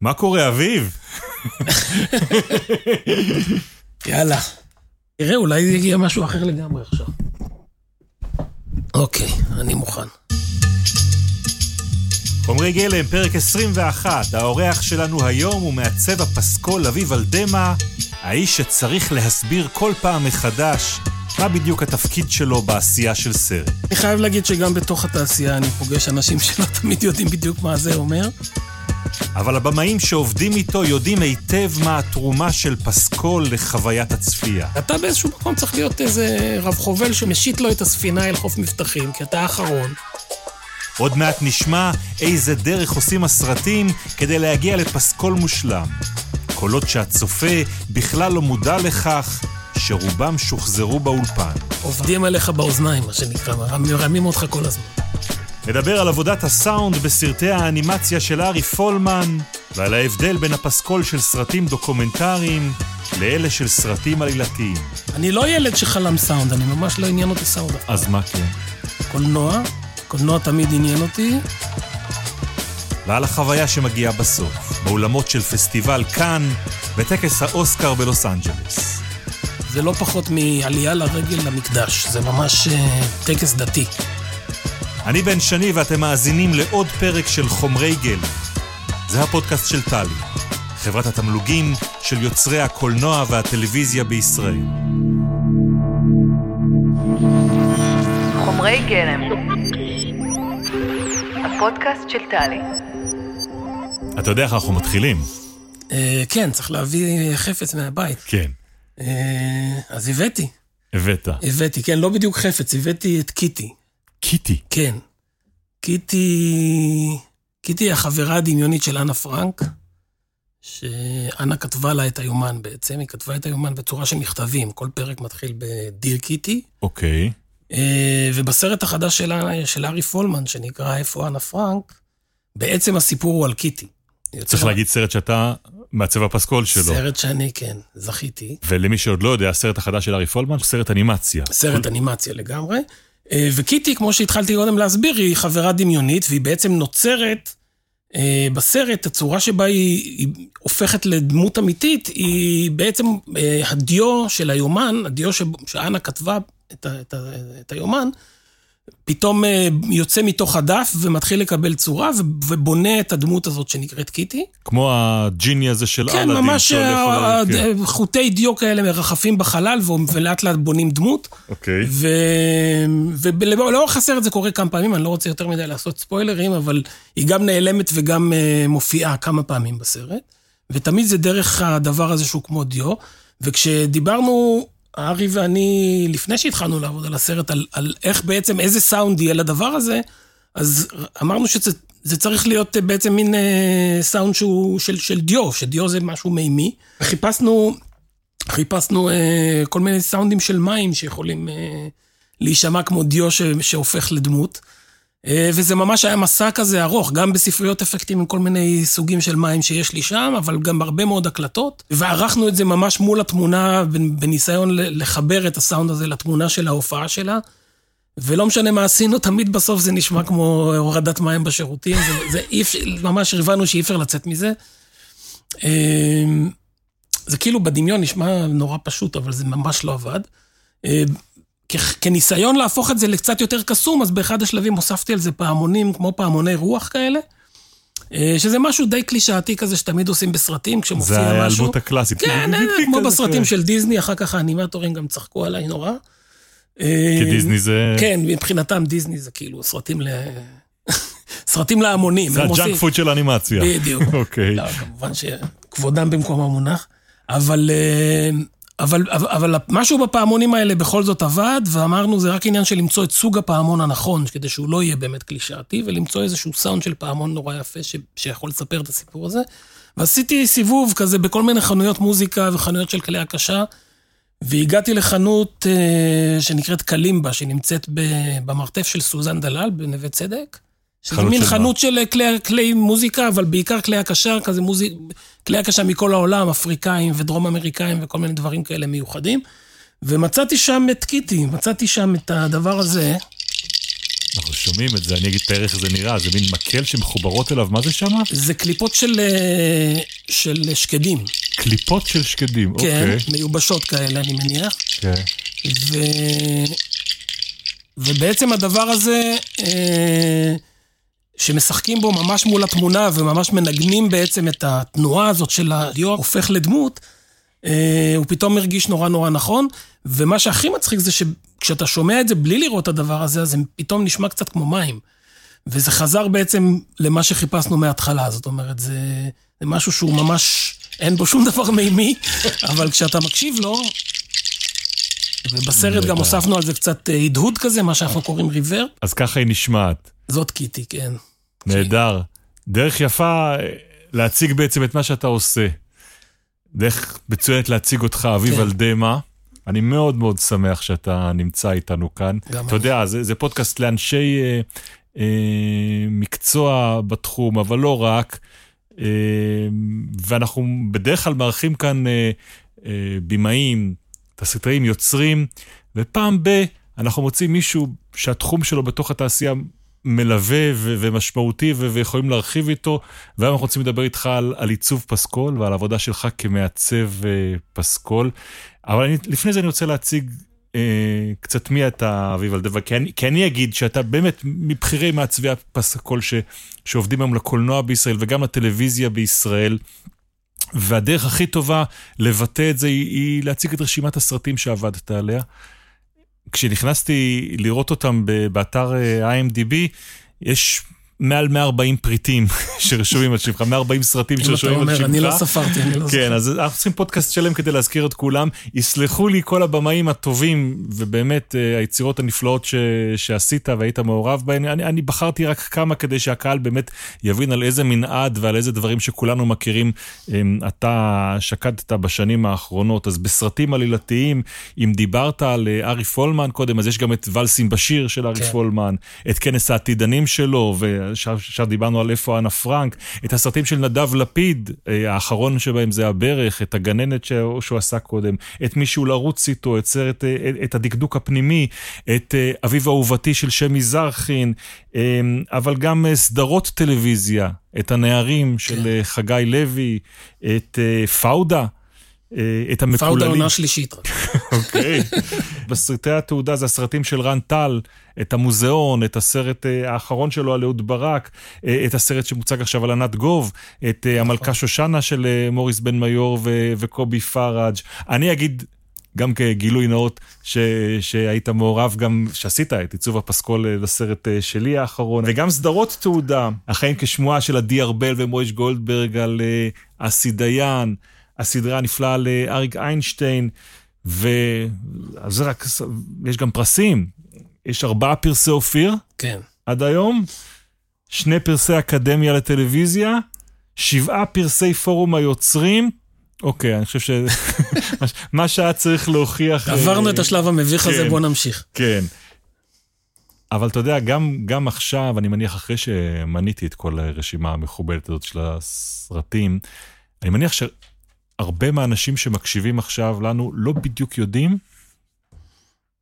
מה קורה, אביב? יאללה. תראה, אולי יגיע משהו אחר לגמרי עכשיו. אוקיי, אני מוכן. חומרי גלם, פרק 21. האורח שלנו היום הוא מעצב הפסקול אביב אלדמה, האיש שצריך להסביר כל פעם מחדש מה בדיוק התפקיד שלו בעשייה של סרט. אני חייב להגיד שגם בתוך התעשייה אני פוגש אנשים שלא תמיד יודעים בדיוק מה זה אומר. אבל הבמאים שעובדים איתו יודעים היטב מה התרומה של פסקול לחוויית הצפייה. אתה באיזשהו מקום צריך להיות איזה רב חובל שמשיט לו את הספינה אל חוף מבטחים, כי אתה האחרון. עוד מעט נשמע איזה דרך עושים הסרטים כדי להגיע לפסקול מושלם. קולות שהצופה בכלל לא מודע לכך שרובם שוחזרו באולפן. עובדים עליך באוזניים, מה שנקרא, מרמים אותך כל הזמן. נדבר על עבודת הסאונד בסרטי האנימציה של ארי פולמן, ועל ההבדל בין הפסקול של סרטים דוקומנטריים לאלה של סרטים עלילתיים. אני לא ילד שחלם סאונד, אני ממש לא עניין אותי סאונד. אז מה כן? קולנוע, קולנוע תמיד עניין אותי. ועל החוויה שמגיעה בסוף, באולמות של פסטיבל קאן, בטקס האוסקר בלוס אנג'לס. זה לא פחות מעלייה לרגל למקדש, זה ממש אה, טקס דתי. אני בן שני ואתם מאזינים לעוד פרק של חומרי גלם. זה הפודקאסט של טלי, חברת התמלוגים של יוצרי הקולנוע והטלוויזיה בישראל. חומרי גלם, הפודקאסט של טלי. אתה יודע איך אנחנו מתחילים? אה, כן, צריך להביא חפץ מהבית. כן. אה, אז הבאתי. הבאת. הבאתי, כן, לא בדיוק חפץ, הבאתי את קיטי. קיטי. כן. קיטי... קיטי היא החברה הדמיונית של אנה פרנק, שאנה כתבה לה את היומן בעצם, היא כתבה את היומן בצורה של מכתבים, כל פרק מתחיל ב Dear Kitty. אוקיי. אה, ובסרט החדש של, של ארי פולמן, שנקרא איפה אנה פרנק, בעצם הסיפור הוא על קיטי. צריך להגיד סרט שאתה מעצב הפסקול שלו. סרט שאני, כן, זכיתי. ולמי שעוד לא יודע, הסרט החדש של ארי פולמן הוא סרט אנימציה. סרט אנימציה לגמרי. אה, וקיטי, כמו שהתחלתי קודם להסביר, היא חברה דמיונית, והיא בעצם נוצרת אה, בסרט, הצורה שבה היא, היא הופכת לדמות אמיתית, היא בעצם אה, הדיו של היומן, הדיו שאנה כתבה את, ה, את, את היומן, פתאום יוצא מתוך הדף ומתחיל לקבל צורה ובונה את הדמות הזאת שנקראת קיטי. כמו הג'יני הזה של כן, אלאדין. ממש כן. חוטי דיו כאלה מרחפים בחלל ולאט לאט בונים דמות. אוקיי. ולאורך הסרט זה קורה כמה פעמים, אני לא רוצה יותר מדי לעשות ספוילרים, אבל היא גם נעלמת וגם מופיעה כמה פעמים בסרט. ותמיד זה דרך הדבר הזה שהוא כמו דיו. וכשדיברנו... ארי ואני, לפני שהתחלנו לעבוד על הסרט, על, על איך בעצם, איזה סאונד יהיה לדבר הזה, אז אמרנו שזה צריך להיות בעצם מין אה, סאונד שהוא של, של דיו, שדיו זה משהו מימי. חיפשנו, חיפשנו אה, כל מיני סאונדים של מים שיכולים אה, להישמע כמו דיו ש, שהופך לדמות. וזה ממש היה מסע כזה ארוך, גם בספריות אפקטים עם כל מיני סוגים של מים שיש לי שם, אבל גם הרבה מאוד הקלטות. וערכנו את זה ממש מול התמונה, בניסיון לחבר את הסאונד הזה לתמונה של ההופעה שלה. ולא משנה מה עשינו, תמיד בסוף זה נשמע כמו הורדת מים בשירותים. זה, זה אי אפשר, ממש הבנו שאי אפשר לצאת מזה. זה כאילו בדמיון נשמע נורא פשוט, אבל זה ממש לא עבד. כניסיון להפוך את זה לקצת יותר קסום, אז באחד השלבים הוספתי על זה פעמונים, כמו פעמוני רוח כאלה. שזה משהו די קלישאתי כזה שתמיד עושים בסרטים, כשמופיע משהו. זה ההיעלמות הקלאסית. כן, כמו בסרטים של דיסני, אחר כך האנימטורים גם צחקו עליי נורא. כי דיסני זה... כן, מבחינתם דיסני זה כאילו סרטים ל... סרטים להמונים. זה ה junk food של אנימציה. בדיוק. אוקיי. לא, כמובן שכבודם במקום המונח. אבל... אבל, אבל, אבל משהו בפעמונים האלה בכל זאת עבד, ואמרנו, זה רק עניין של למצוא את סוג הפעמון הנכון, כדי שהוא לא יהיה באמת קלישאתי, ולמצוא איזשהו סאונד של פעמון נורא יפה ש, שיכול לספר את הסיפור הזה. ועשיתי סיבוב כזה בכל מיני חנויות מוזיקה וחנויות של כלי הקשה, והגעתי לחנות uh, שנקראת קלימבה, שנמצאת במרתף של סוזן דלל בנווה צדק. שזה מין חנות של כלי, כלי מוזיקה, אבל בעיקר כלי הקשה, כזה מוזיק, כלי הקשה מכל העולם, אפריקאים ודרום אמריקאים וכל מיני דברים כאלה מיוחדים. ומצאתי שם את קיטי, מצאתי שם את הדבר הזה. אנחנו שומעים את זה, אני אגיד תאר איך זה נראה, זה מין מקל שמחוברות אליו, מה זה שם? זה קליפות של, אה, של שקדים. קליפות של שקדים, כן, אוקיי. מיובשות כאלה, אני מניח. כן. ו... ובעצם הדבר הזה, אה, שמשחקים בו ממש מול התמונה וממש מנגנים בעצם את התנועה הזאת של הדיו הופך לדמות, אה, הוא פתאום מרגיש נורא נורא נכון. ומה שהכי מצחיק זה שכשאתה שומע את זה בלי לראות את הדבר הזה, אז זה פתאום נשמע קצת כמו מים. וזה חזר בעצם למה שחיפשנו מההתחלה, זאת אומרת, זה, זה משהו שהוא ממש, אין בו שום דבר מימי, אבל כשאתה מקשיב לו, ובסרט גם הוספנו על זה קצת אה, הדהוד כזה, מה שאנחנו קוראים ריבר. אז ככה היא נשמעת. זאת קיטי, כן. נהדר. דרך יפה אה, להציג בעצם את מה שאתה עושה. דרך מצוינת להציג אותך, אביב כן. אלדמה. אני מאוד מאוד שמח שאתה נמצא איתנו כאן. גם אתה אני. יודע, זה, זה פודקאסט לאנשי אה, אה, מקצוע בתחום, אבל לא רק. אה, ואנחנו בדרך כלל מארחים כאן אה, אה, במאים, תסריטאים, יוצרים, ופעם ב... אנחנו מוצאים מישהו שהתחום שלו בתוך התעשייה מלווה ו- ומשמעותי ו- ויכולים להרחיב איתו, והיום אנחנו רוצים לדבר איתך על, על עיצוב פסקול ועל העבודה שלך כמעצב אה, פסקול. אבל אני, לפני זה אני רוצה להציג אה, קצת מי אתה, אביב אלדבה, כי כי אני אגיד שאתה באמת מבכירי מעצבי הפסקול ש, שעובדים היום לקולנוע בישראל וגם לטלוויזיה בישראל. והדרך הכי טובה לבטא את זה היא, היא להציג את רשימת הסרטים שעבדת עליה. כשנכנסתי לראות אותם באתר אה, IMDb, יש מעל 140 פריטים שרשומים על שמך, 140 סרטים אם אתה שרשומים על שמך. אומר, אני לא ספרתי, אני לא זוכר. כן, אז אנחנו צריכים פודקאסט שלם כדי להזכיר את כולם. יסלחו לי כל הבמאים הטובים, ובאמת אה, היצירות הנפלאות ש... שעשית והיית מעורב בהן. אני, אני בחרתי רק כמה כדי שהקהל באמת יבין על איזה מנעד ועל איזה דברים שכולנו מכירים אה, אתה שקדת בשנים האחרונות. אז בסרטים עלילתיים, אם דיברת על אה, ארי פולמן קודם, אז יש גם את ולסים בשיר של ארי כן. פולמן, את כנס העתידנים שלו, ועכשיו דיברנו על איפה אנה פרנק, את הסרטים של נדב לפיד, אה, האחרון שבהם זה הברך, את הגננת שהוא, שהוא עשה קודם, את מישהו לרוץ איתו, את סרט, אה, את, את הדקדוק הפנימי, את אה, אביב אהובתי של שמי זרחין, אה, אבל גם אה, סדרות טלוויזיה, את הנערים של כן. אה, חגי לוי, את אה, פאודה. אה, את המקוללים. עונה שלישית. רק. אוקיי. בסרטי התעודה זה הסרטים של רן טל, את המוזיאון, את הסרט אה, האחרון שלו על אהוד ברק, אה, את הסרט שמוצג עכשיו על ענת גוב, את המלכה שושנה של מוריס בן מיור וקובי פראג'. אני אגיד... גם כגילוי נאות ש, שהיית מעורב גם, שעשית את עיצוב הפסקול לסרט שלי האחרון, וגם סדרות תעודה, החיים כשמועה של עדי ארבל ומויש גולדברג על אסי דיין, הסדרה הנפלאה על אה, אריק איינשטיין, וזה רק, יש גם פרסים, יש ארבעה פרסי אופיר כן. עד היום, שני פרסי אקדמיה לטלוויזיה, שבעה פרסי פורום היוצרים. אוקיי, אני חושב ש... מה שהיה צריך להוכיח... עברנו אה, את השלב המביך הזה, כן. בוא נמשיך. כן. אבל אתה יודע, גם, גם עכשיו, אני מניח אחרי שמניתי את כל הרשימה המכובדת הזאת של הסרטים, אני מניח שהרבה מהאנשים שמקשיבים עכשיו לנו לא בדיוק יודעים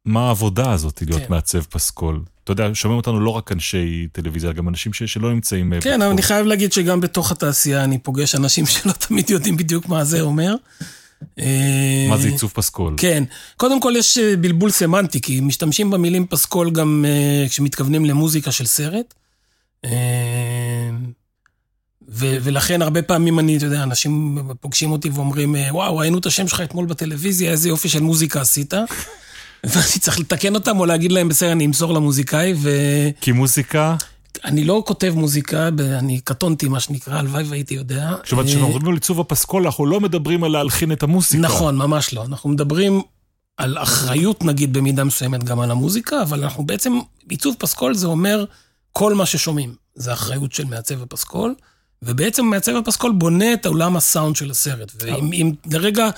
מה העבודה הזאת להיות כן. מעצב פסקול. אתה יודע, שומעים אותנו לא רק אנשי טלוויזיה, גם אנשים ש, שלא נמצאים... אה, כן, בתחום. אבל אני חייב להגיד שגם בתוך התעשייה אני פוגש אנשים שלא תמיד יודעים בדיוק מה זה אומר. מה זה עיצוב פסקול? כן. קודם כל יש אה, בלבול סמנטי, כי משתמשים במילים פסקול גם אה, כשמתכוונים למוזיקה של סרט. ו- ולכן הרבה פעמים אני, אתה יודע, אנשים פוגשים אותי ואומרים, אה, וואו, ראינו את השם שלך אתמול בטלוויזיה, איזה יופי של מוזיקה עשית. ואני צריך לתקן אותם או להגיד להם, בסדר, אני אמסור למוזיקאי, ו... כי מוזיקה, אני לא כותב מוזיקה, אני קטונתי, מה שנקרא, הלוואי והייתי יודע. אומרת, אה, כשאנחנו מדברים על עיצוב הפסקול, אנחנו לא מדברים על להלחין את המוסיקה. נכון, ממש לא. אנחנו מדברים על אחריות, נגיד, במידה מסוימת גם על המוזיקה, אבל אנחנו בעצם, עיצוב פסקול זה אומר כל מה ששומעים. זה אחריות של מעצב הפסקול, ובעצם מעצב הפסקול בונה את עולם הסאונד של הסרט. ואם אם לרגע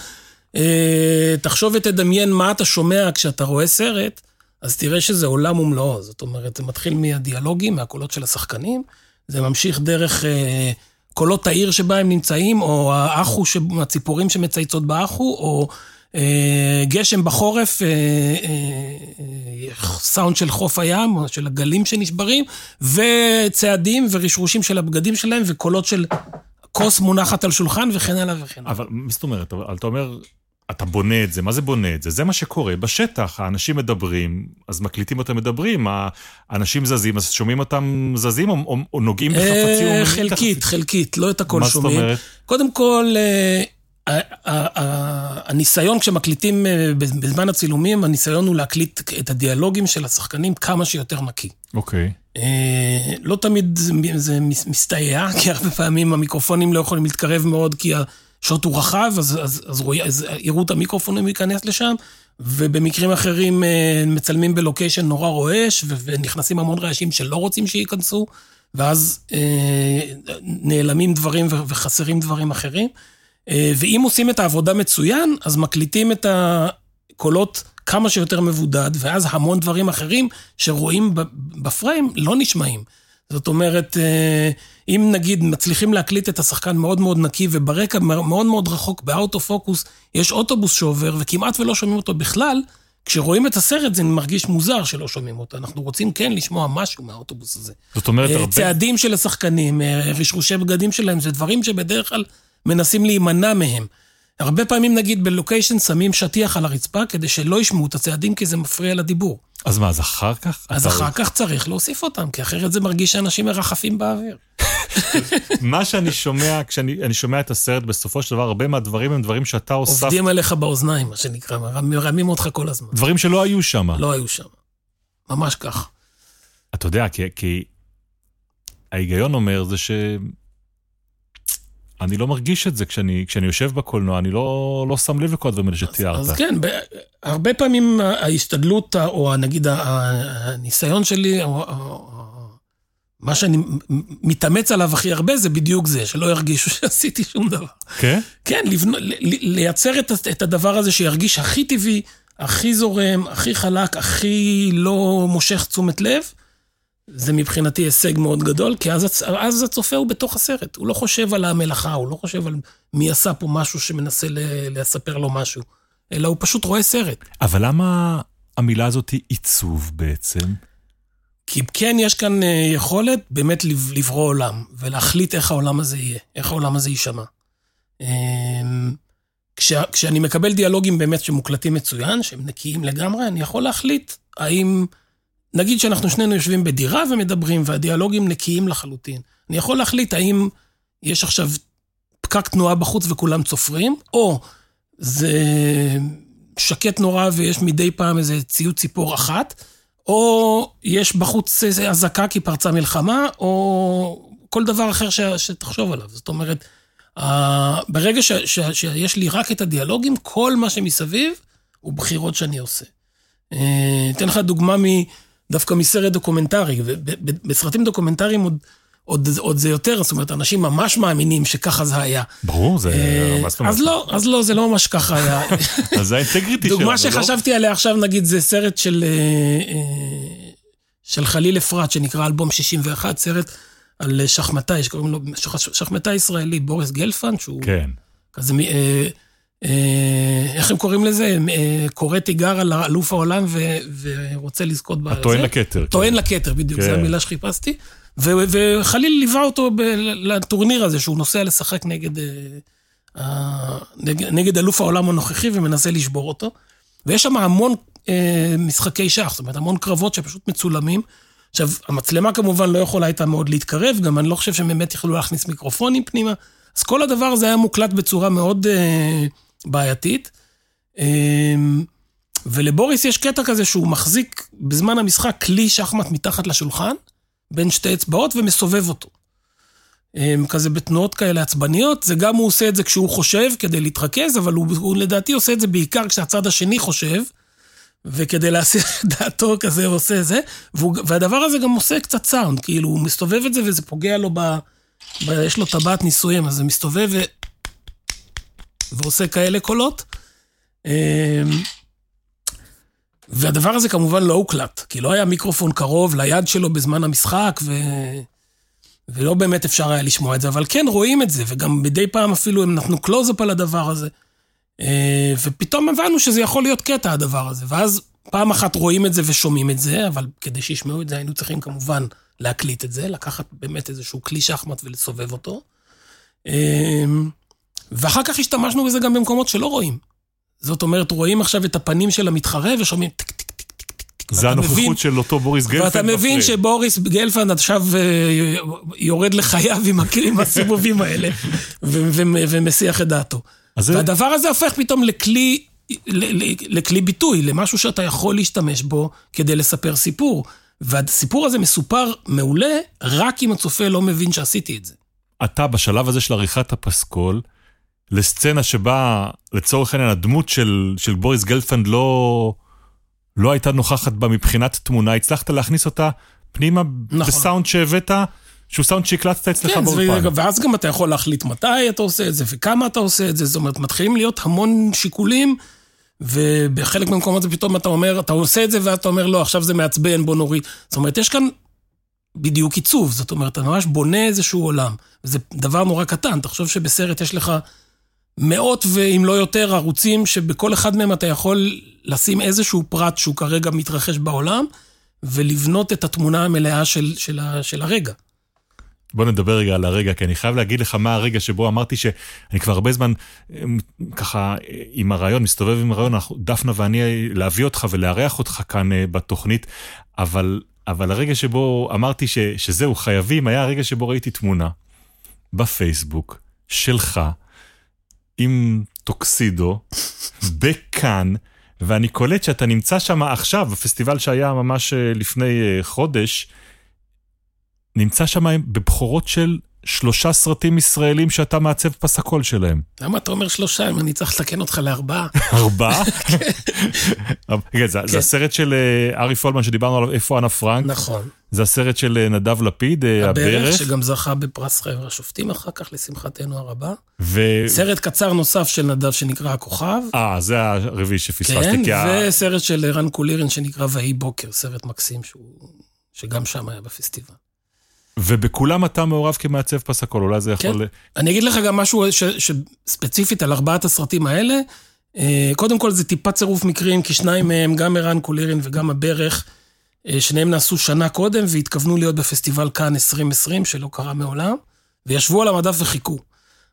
אה, תחשוב ותדמיין מה אתה שומע כשאתה רואה סרט, אז תראה שזה עולם ומלואו. זאת אומרת, זה מתחיל מהדיאלוגים, מהקולות של השחקנים, זה ממשיך דרך אה, קולות העיר שבה הם נמצאים, או האחו, הציפורים שמצייצות באחו, או אה, גשם בחורף, אה, אה, סאונד של חוף הים, של הגלים שנשברים, וצעדים ורשרושים של הבגדים שלהם, וקולות של כוס מונחת על שולחן, וכן הלאה וכן הלאה. אבל מה זאת אומרת? אבל אתה אומר, אתה בונה את זה, מה זה בונה את זה? זה מה שקורה בשטח, האנשים מדברים, אז מקליטים אותם מדברים, האנשים זזים, אז שומעים אותם זזים או, או, או נוגעים בחפצים? אה, חלקית, חלקית, לא את הכל שומעים. מה זאת אומרת? קודם כל... הניסיון כשמקליטים אה, בזמן הצילומים, הניסיון הוא להקליט את הדיאלוגים של השחקנים כמה שיותר נקי. אוקיי. אה, לא תמיד זה מסתייע, כי הרבה פעמים המיקרופונים לא יכולים להתקרב מאוד, כי השוט הוא רחב, אז, אז, אז, רואי, אז יראו את המיקרופונים להיכנס לשם, ובמקרים אחרים אה, מצלמים בלוקיישן נורא רועש, ונכנסים המון רעשים שלא רוצים שייכנסו, ואז נעלמים דברים וחסרים דברים אחרים. אה, ואם עושים את העבודה מצוין, אז מקליטים את הקולות כמה שיותר מבודד, ואז המון דברים אחרים שרואים בפריים לא נשמעים. זאת אומרת, אה, אם נגיד מצליחים להקליט את השחקן מאוד מאוד נקי, וברקע מאוד מאוד רחוק, באוטו פוקוס, יש אוטובוס שעובר, וכמעט ולא שומעים אותו בכלל, כשרואים את הסרט זה מרגיש מוזר שלא שומעים אותו. אנחנו רוצים כן לשמוע משהו מהאוטובוס הזה. זאת אומרת, אה, הרבה... צעדים של השחקנים, רשרושי בגדים שלהם, זה דברים שבדרך כלל מנסים להימנע מהם. הרבה פעמים נגיד בלוקיישן שמים שטיח על הרצפה כדי שלא ישמעו את הצעדים כי זה מפריע לדיבור. אז מה, אז אחר כך? אז אחר הוא... כך צריך להוסיף אותם, כי אחרת זה מרגיש שאנשים מרחפים באוויר. מה שאני שומע, כשאני שומע את הסרט, בסופו של דבר, הרבה מהדברים הם דברים שאתה הוספת... עובדים עליך באוזניים, מה שנקרא, מרמים אותך כל הזמן. דברים שלא היו שם. לא היו שם. ממש כך. אתה יודע, כי, כי ההיגיון אומר זה ש... אני לא מרגיש את זה כשאני, כשאני יושב בקולנוע, אני לא, לא שם לב לכל הדברים האלה שתיארת. אז, אז כן, הרבה פעמים ההשתדלות, או נגיד הניסיון שלי, או, או, מה שאני מתאמץ עליו הכי הרבה זה בדיוק זה, שלא ירגישו שעשיתי שום דבר. כן? כן, לבנ... לייצר את, את הדבר הזה שירגיש הכי טבעי, הכי זורם, הכי חלק, הכי לא מושך תשומת לב. זה מבחינתי הישג מאוד גדול, כי אז, אז הצופה הוא בתוך הסרט. הוא לא חושב על המלאכה, הוא לא חושב על מי עשה פה משהו שמנסה לספר לו משהו, אלא הוא פשוט רואה סרט. אבל למה המילה הזאת היא עיצוב בעצם? כי כן יש כאן אה, יכולת באמת לברוא עולם, ולהחליט איך העולם הזה יהיה, איך העולם הזה יישמע. אמ, כש, כשאני מקבל דיאלוגים באמת שמוקלטים מצוין, שהם נקיים לגמרי, אני יכול להחליט האם... נגיד שאנחנו שנינו יושבים בדירה ומדברים, והדיאלוגים נקיים לחלוטין. אני יכול להחליט האם יש עכשיו פקק תנועה בחוץ וכולם צופרים, או זה שקט נורא ויש מדי פעם איזה ציוד ציפור אחת, או יש בחוץ איזה אזעקה כי פרצה מלחמה, או כל דבר אחר ש, שתחשוב עליו. זאת אומרת, ברגע ש, ש, שיש לי רק את הדיאלוגים, כל מה שמסביב הוא בחירות שאני עושה. אה, אתן לך דוגמה מ... דווקא מסרט דוקומנטרי, ובסרטים דוקומנטריים עוד, עוד, עוד זה יותר, זאת אומרת, אנשים ממש מאמינים שככה זה היה. ברור, זה... אה, אז לא, אז לא, זה לא ממש ככה היה. אז זה האינטגריטי שלנו, לא? דוגמה שחשבתי עליה עכשיו, נגיד, זה סרט של, אה, אה, של חליל אפרת, שנקרא אלבום 61, סרט על שחמטאי, שקוראים לו, שחמטאי ישראלי, בוריס גלפנד, שהוא... כן. כזה... אה, איך הם קוראים לזה? אה, קורא תיגר על אלוף העולם ורוצה לזכות בזה. הטוען לכתר. טוען כן. לכתר, בדיוק, זו כן. המילה שחיפשתי. וחליל ליווה אותו לטורניר הזה, שהוא נוסע לשחק נגד, אה, נגד אלוף העולם הנוכחי ומנסה לשבור אותו. ויש שם המון משחקי שח, זאת אומרת, המון קרבות שפשוט מצולמים. עכשיו, המצלמה כמובן לא יכולה הייתה מאוד להתקרב, גם אני לא חושב שהם באמת יכלו להכניס מיקרופונים פנימה. אז כל הדבר הזה היה מוקלט בצורה מאוד... בעייתית. אמ, ולבוריס יש קטע כזה שהוא מחזיק בזמן המשחק כלי שחמט מתחת לשולחן, בין שתי אצבעות, ומסובב אותו. אמ, כזה בתנועות כאלה עצבניות, זה גם הוא עושה את זה כשהוא חושב כדי להתרכז, אבל הוא, הוא לדעתי עושה את זה בעיקר כשהצד השני חושב, וכדי להסיח את דעתו כזה הוא עושה זה, והוא, והדבר הזה גם עושה קצת סאונד, כאילו הוא מסתובב את זה וזה פוגע לו ב... ב יש לו טבעת ניסויים, אז זה מסתובב. ועושה כאלה קולות. אמ, והדבר הזה כמובן לא הוקלט, כי לא היה מיקרופון קרוב ליד שלו בזמן המשחק, ו... ולא באמת אפשר היה לשמוע את זה, אבל כן רואים את זה, וגם מדי פעם אפילו הם נתנו קלוזאפ על הדבר הזה. אה, ופתאום הבנו שזה יכול להיות קטע, הדבר הזה. ואז פעם אחת רואים את זה ושומעים את זה, אבל כדי שישמעו את זה היינו צריכים כמובן להקליט את זה, לקחת באמת איזשהו כלי שחמט ולסובב אותו. ואחר כך השתמשנו בזה גם במקומות שלא רואים. זאת אומרת, רואים עכשיו את הפנים של המתחרה ושומעים טק טק טק טק טק. זה הנוכחות של אותו בוריס גלפנד. ואתה מבין שבוריס גלפנד עכשיו אה, יורד לחייו עם הסיבובים האלה, ומסיח את דעתו. והדבר הזה הופך פתאום לכלי, לכלי ביטוי, למשהו שאתה יכול להשתמש בו כדי לספר סיפור. והסיפור הזה מסופר מעולה, רק אם הצופה לא מבין שעשיתי את זה. אתה בשלב הזה של עריכת הפסקול, לסצנה שבה, לצורך העניין, הדמות של, של בוריס גלפנד לא, לא הייתה נוכחת בה מבחינת תמונה, הצלחת להכניס אותה פנימה נכון. בסאונד שהבאת, שהוא סאונד שהקלטת אצלך כן, באולפן. ואז גם אתה יכול להחליט מתי אתה עושה את זה וכמה אתה עושה את זה, זאת אומרת, מתחילים להיות המון שיקולים, ובחלק מהמקומות זה פתאום אתה אומר, אתה עושה את זה ואתה אומר, לא, עכשיו זה מעצבן, בוא נוריד. זאת אומרת, יש כאן בדיוק עיצוב, זאת אומרת, אתה ממש בונה איזשהו עולם. וזה דבר נורא קטן, תחשוב שבסרט יש לך מאות ואם לא יותר ערוצים, שבכל אחד מהם אתה יכול לשים איזשהו פרט שהוא כרגע מתרחש בעולם, ולבנות את התמונה המלאה של, של, של הרגע. בוא נדבר רגע על הרגע, כי אני חייב להגיד לך מה הרגע שבו אמרתי שאני כבר הרבה זמן אמ, ככה עם הרעיון, מסתובב עם הרעיון, דפנה ואני, להביא אותך ולארח אותך כאן אה, בתוכנית, אבל, אבל הרגע שבו אמרתי ש, שזהו, חייבים, היה הרגע שבו ראיתי תמונה בפייסבוק שלך עם טוקסידו בכאן. ואני קולט שאתה נמצא שם עכשיו, בפסטיבל שהיה ממש אה, לפני אה, חודש, נמצא שם בבכורות של שלושה סרטים ישראלים שאתה מעצב פסקול שלהם. למה אתה אומר שלושה אם אני צריך לתקן אותך לארבעה? ארבעה? כן. זה כן. הסרט של אה, ארי פולמן שדיברנו עליו, איפה אנה פרנק? נכון. זה הסרט של אה, נדב לפיד, אה, הברך. הברך, שגם זכה בפרס חבר השופטים אחר כך, לשמחתנו הרבה. ו... סרט קצר נוסף של נדב שנקרא הכוכב. אה, זה הרביעי שפספסתי. כן, וסרט של ערן קולירין שנקרא ויהי בוקר, סרט מקסים שהוא... שגם שם היה בפסטיבל. ובכולם אתה מעורב כמעצב פסקול, אולי זה יכול... כן. אני אגיד לך גם משהו שספציפית על ארבעת הסרטים האלה. אה, קודם כל זה טיפה צירוף מקרים, כי שניים מהם, גם ערן קולירין וגם הברך, שניהם נעשו שנה קודם והתכוונו להיות בפסטיבל כאן 2020, שלא קרה מעולם, וישבו על המדף וחיכו.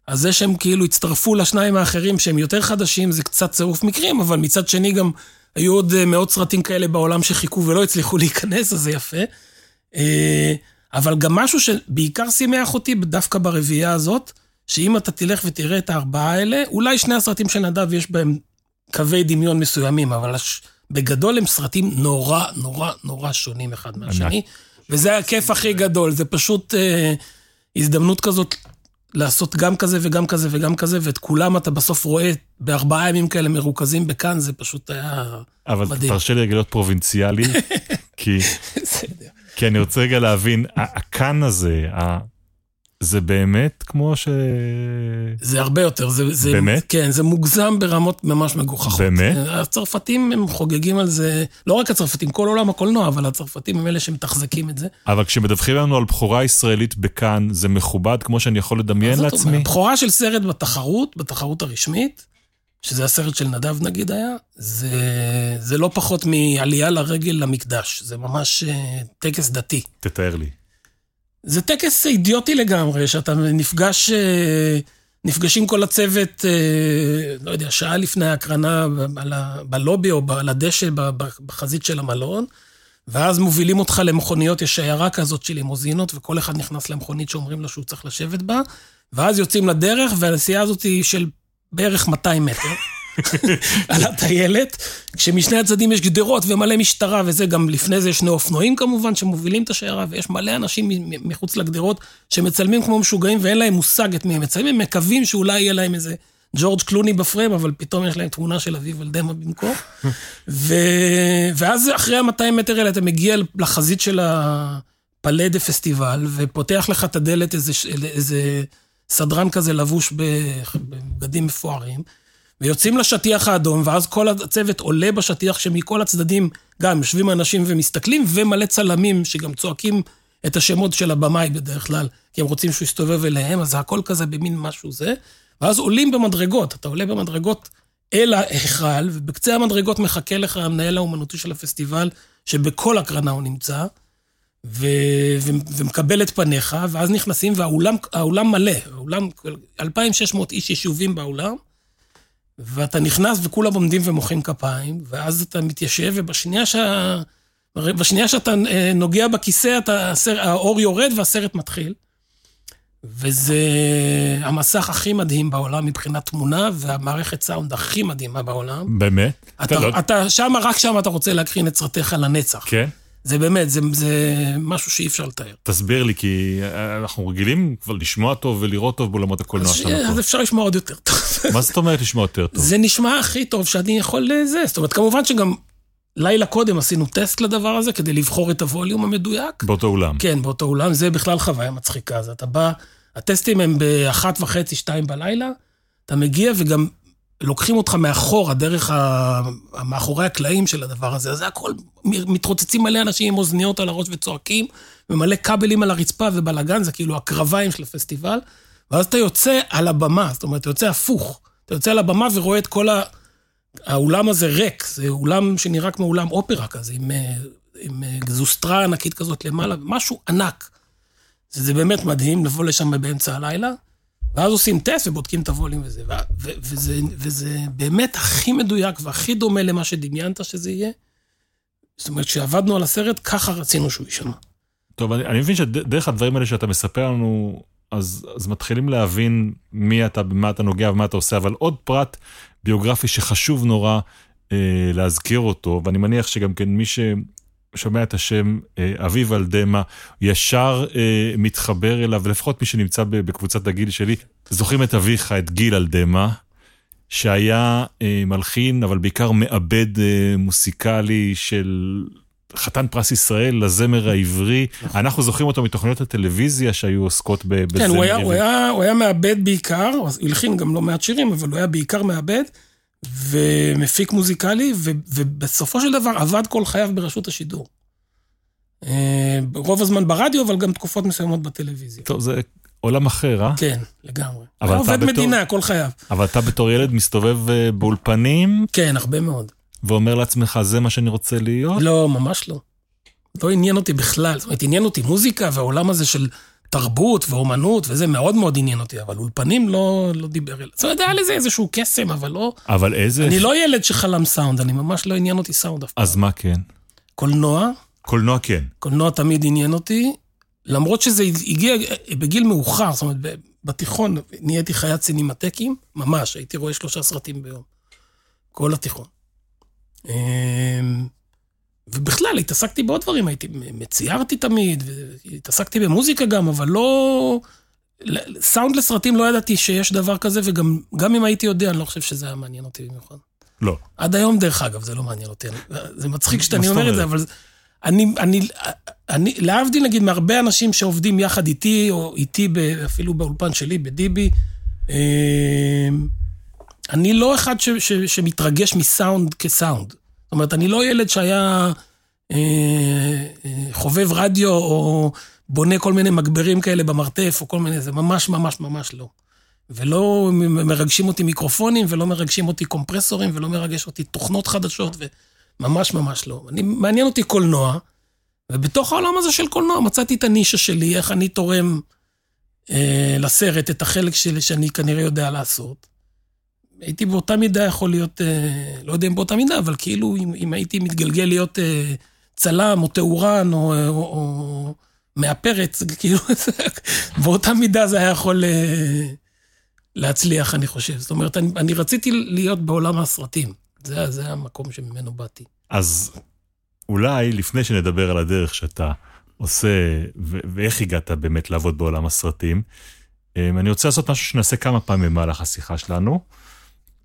אז זה שהם כאילו הצטרפו לשניים האחרים שהם יותר חדשים, זה קצת צירוף מקרים, אבל מצד שני גם היו עוד אה, מאות סרטים כאלה בעולם שחיכו ולא הצליחו להיכנס, אז זה יפה. אבל גם משהו שבעיקר שימח אותי דווקא ברביעייה הזאת, שאם אתה תלך ותראה את הארבעה האלה, אולי שני הסרטים של נדב יש בהם קווי דמיון מסוימים, אבל הש... בגדול הם סרטים נורא נורא נורא שונים אחד מהשני, וזה הכיף הכי גדול, זה פשוט אה, הזדמנות כזאת לעשות גם כזה וגם כזה וגם כזה, ואת כולם אתה בסוף רואה בארבעה ימים כאלה מרוכזים בכאן, זה פשוט היה אבל מדהים. אבל תרשה לי להיות פרובינציאלי, כי... כי אני רוצה רגע להבין, הכאן הזה, זה באמת כמו ש... זה הרבה יותר, זה... זה באמת? כן, זה מוגזם ברמות ממש מגוחכות. באמת? הצרפתים הם חוגגים על זה, לא רק הצרפתים, כל עולם הקולנוע, אבל הצרפתים הם אלה שמתחזקים את זה. אבל כשמדווחים לנו על בכורה ישראלית בכאן, זה מכובד כמו שאני יכול לדמיין לעצמי? בכורה של סרט בתחרות, בתחרות הרשמית, שזה הסרט של נדב נגיד היה, זה, זה לא פחות מעלייה לרגל למקדש, זה ממש אה, טקס דתי. תתאר לי. זה טקס אידיוטי לגמרי, שאתה נפגש, אה, נפגשים כל הצוות, אה, לא יודע, שעה לפני ההקרנה בלובי או על הדשא בחזית של המלון, ואז מובילים אותך למכוניות, יש שיירה כזאת של לימוזינות, וכל אחד נכנס למכונית שאומרים לו שהוא צריך לשבת בה, ואז יוצאים לדרך, והנסיעה הזאת היא של בערך 200 מטר. על הטיילת, כשמשני הצדדים יש גדרות ומלא משטרה וזה, גם לפני זה יש שני אופנועים כמובן שמובילים את השיירה, ויש מלא אנשים מחוץ לגדרות שמצלמים כמו משוגעים ואין להם מושג את מי הם מצלמים, הם מקווים שאולי יהיה להם איזה ג'ורג' קלוני בפריים, אבל פתאום יש להם תמונה של אביב אלדמה במקום. ו... ואז אחרי ה-200 מטר האלה אתה מגיע לחזית של הפלדה פסטיבל, ופותח לך את הדלת איזה, איזה סדרן כזה לבוש בבגדים מפוארים. ויוצאים לשטיח האדום, ואז כל הצוות עולה בשטיח שמכל הצדדים גם יושבים אנשים ומסתכלים, ומלא צלמים שגם צועקים את השמות של הבמאי בדרך כלל, כי הם רוצים שהוא יסתובב אליהם, אז הכל כזה במין משהו זה. ואז עולים במדרגות, אתה עולה במדרגות אל ההיכל, ובקצה המדרגות מחכה לך המנהל האומנותי של הפסטיבל, שבכל הקרנה הוא נמצא, ו... ו... ומקבל את פניך, ואז נכנסים, והאולם מלא, האולם, 2,600 איש ישובים באולם, ואתה נכנס וכולם עומדים ומוחאים כפיים, ואז אתה מתיישב, ובשנייה שה... בשנייה שאתה אה, נוגע בכיסא, אתה, האור יורד והסרט מתחיל. וזה המסך הכי מדהים בעולם מבחינת תמונה, והמערכת סאונד הכי מדהימה בעולם. באמת? אתה, לא... אתה שם, רק שם אתה רוצה להקרין את סרטיך לנצח. כן? זה באמת, זה, זה משהו שאי אפשר לתאר. תסביר לי, כי אנחנו רגילים כבר לשמוע טוב ולראות טוב בעולמות הקולנוע שלנו. אז אפשר לשמוע עוד יותר טוב. מה זאת אומרת לשמוע יותר טוב? זה נשמע הכי טוב שאני יכול לזה. זאת אומרת, כמובן שגם לילה קודם עשינו טסט לדבר הזה כדי לבחור את הווליום המדויק. באותו אולם. כן, באותו אולם. זה בכלל חוויה מצחיקה. אז אתה בא, הטסטים הם באחת וחצי, שתיים בלילה, אתה מגיע וגם לוקחים אותך מאחורה, דרך ה... מאחורי הקלעים של הדבר הזה. אז זה הכל, מתרוצצים מלא אנשים עם אוזניות על הראש וצועקים, ומלא כבלים על הרצפה ובלאגן, זה כאילו הקרביים של הפסטיבל. ואז אתה יוצא על הבמה, זאת אומרת, אתה יוצא הפוך. אתה יוצא על הבמה ורואה את כל ה... האולם הזה ריק, זה אולם שנראה כמו אולם אופרה כזה, עם, עם גזוסטרה ענקית כזאת למעלה, משהו ענק. זה באמת מדהים לבוא לשם באמצע הלילה, ואז עושים טסט ובודקים את הווליום וזה, ו, ו, וזה, וזה באמת הכי מדויק והכי דומה למה שדמיינת שזה יהיה. זאת אומרת, כשעבדנו על הסרט, ככה רצינו שהוא יישמע. טוב, אני, אני מבין שדרך הדברים האלה שאתה מספר לנו, אז, אז מתחילים להבין מי אתה, במה אתה נוגע ומה אתה עושה, אבל עוד פרט ביוגרפי שחשוב נורא אה, להזכיר אותו, ואני מניח שגם כן מי ששומע את השם אה, אביב אלדמה, ישר אה, מתחבר אליו, ולפחות מי שנמצא בקבוצת הגיל שלי, זוכרים את אביך, את גיל אלדמה, שהיה אה, מלחין, אבל בעיקר מעבד מוסיקלי של... חתן פרס ישראל לזמר העברי. אנחנו זוכרים אותו מתוכניות הטלוויזיה שהיו עוסקות בזמר כן, הוא היה, הוא, היה, הוא היה מעבד בעיקר, הוא הלחין גם לא מעט שירים, אבל הוא היה בעיקר מעבד ומפיק מוזיקלי, ו, ובסופו של דבר עבד כל חייו ברשות השידור. אה, רוב הזמן ברדיו, אבל גם תקופות מסוימות בטלוויזיה. טוב, זה עולם אחר, אה? כן, לגמרי. הוא עובד בתור... מדינה כל חייו. אבל אתה בתור ילד מסתובב אה, באולפנים? כן, הרבה מאוד. ואומר לעצמך, זה מה שאני רוצה להיות? לא, ממש לא. לא עניין אותי בכלל. זאת אומרת, עניין אותי מוזיקה והעולם הזה של תרבות ואומנות, וזה מאוד מאוד עניין אותי, אבל אולפנים לא, לא דיבר אליי. זאת אומרת, היה לזה איזשהו קסם, אבל לא... אבל איזה... אני לא ילד שחלם סאונד, אני ממש לא עניין אותי סאונד אף פעם. אז מה כן? קולנוע. קולנוע כן. קולנוע תמיד עניין אותי, למרות שזה הגיע בגיל מאוחר, זאת אומרת, בתיכון נהייתי חיית סינמטקים, ממש, הייתי רואה שלושה סרטים ביום. כל התיכון. ובכלל, התעסקתי בעוד דברים, הייתי, מציירתי תמיד, והתעסקתי במוזיקה גם, אבל לא... סאונד לסרטים לא ידעתי שיש דבר כזה, וגם אם הייתי יודע, אני לא חושב שזה היה מעניין אותי במיוחד. לא. עד היום, דרך אגב, זה לא מעניין אותי. זה מצחיק שאתה אומר את זה, אבל אני, אני, אני, להבדיל נגיד מהרבה אנשים שעובדים יחד איתי, או איתי אפילו באולפן שלי, בדיבי, אמ, אני לא אחד ש, ש, שמתרגש מסאונד כסאונד. אומרת, אני לא ילד שהיה אה, אה, חובב רדיו או בונה כל מיני מגברים כאלה במרתף או כל מיני, זה ממש ממש ממש לא. ולא מרגשים אותי מיקרופונים, ולא מרגשים אותי קומפרסורים, ולא מרגש אותי תוכנות חדשות, וממש ממש לא. אני, מעניין אותי קולנוע, ובתוך העולם הזה של קולנוע מצאתי את הנישה שלי, איך אני תורם אה, לסרט את החלק שלי שאני כנראה יודע לעשות. הייתי באותה מידה יכול להיות, אה, לא יודע אם באותה מידה, אבל כאילו אם, אם הייתי מתגלגל להיות אה, צלם או תאורן או, או, או מאפרת, כאילו, באותה מידה זה היה יכול אה, להצליח, אני חושב. זאת אומרת, אני, אני רציתי להיות בעולם הסרטים. זה, זה המקום שממנו באתי. אז אולי לפני שנדבר על הדרך שאתה עושה, ו- ואיך הגעת באמת לעבוד בעולם הסרטים, אני רוצה לעשות משהו שנעשה כמה פעמים במהלך השיחה שלנו.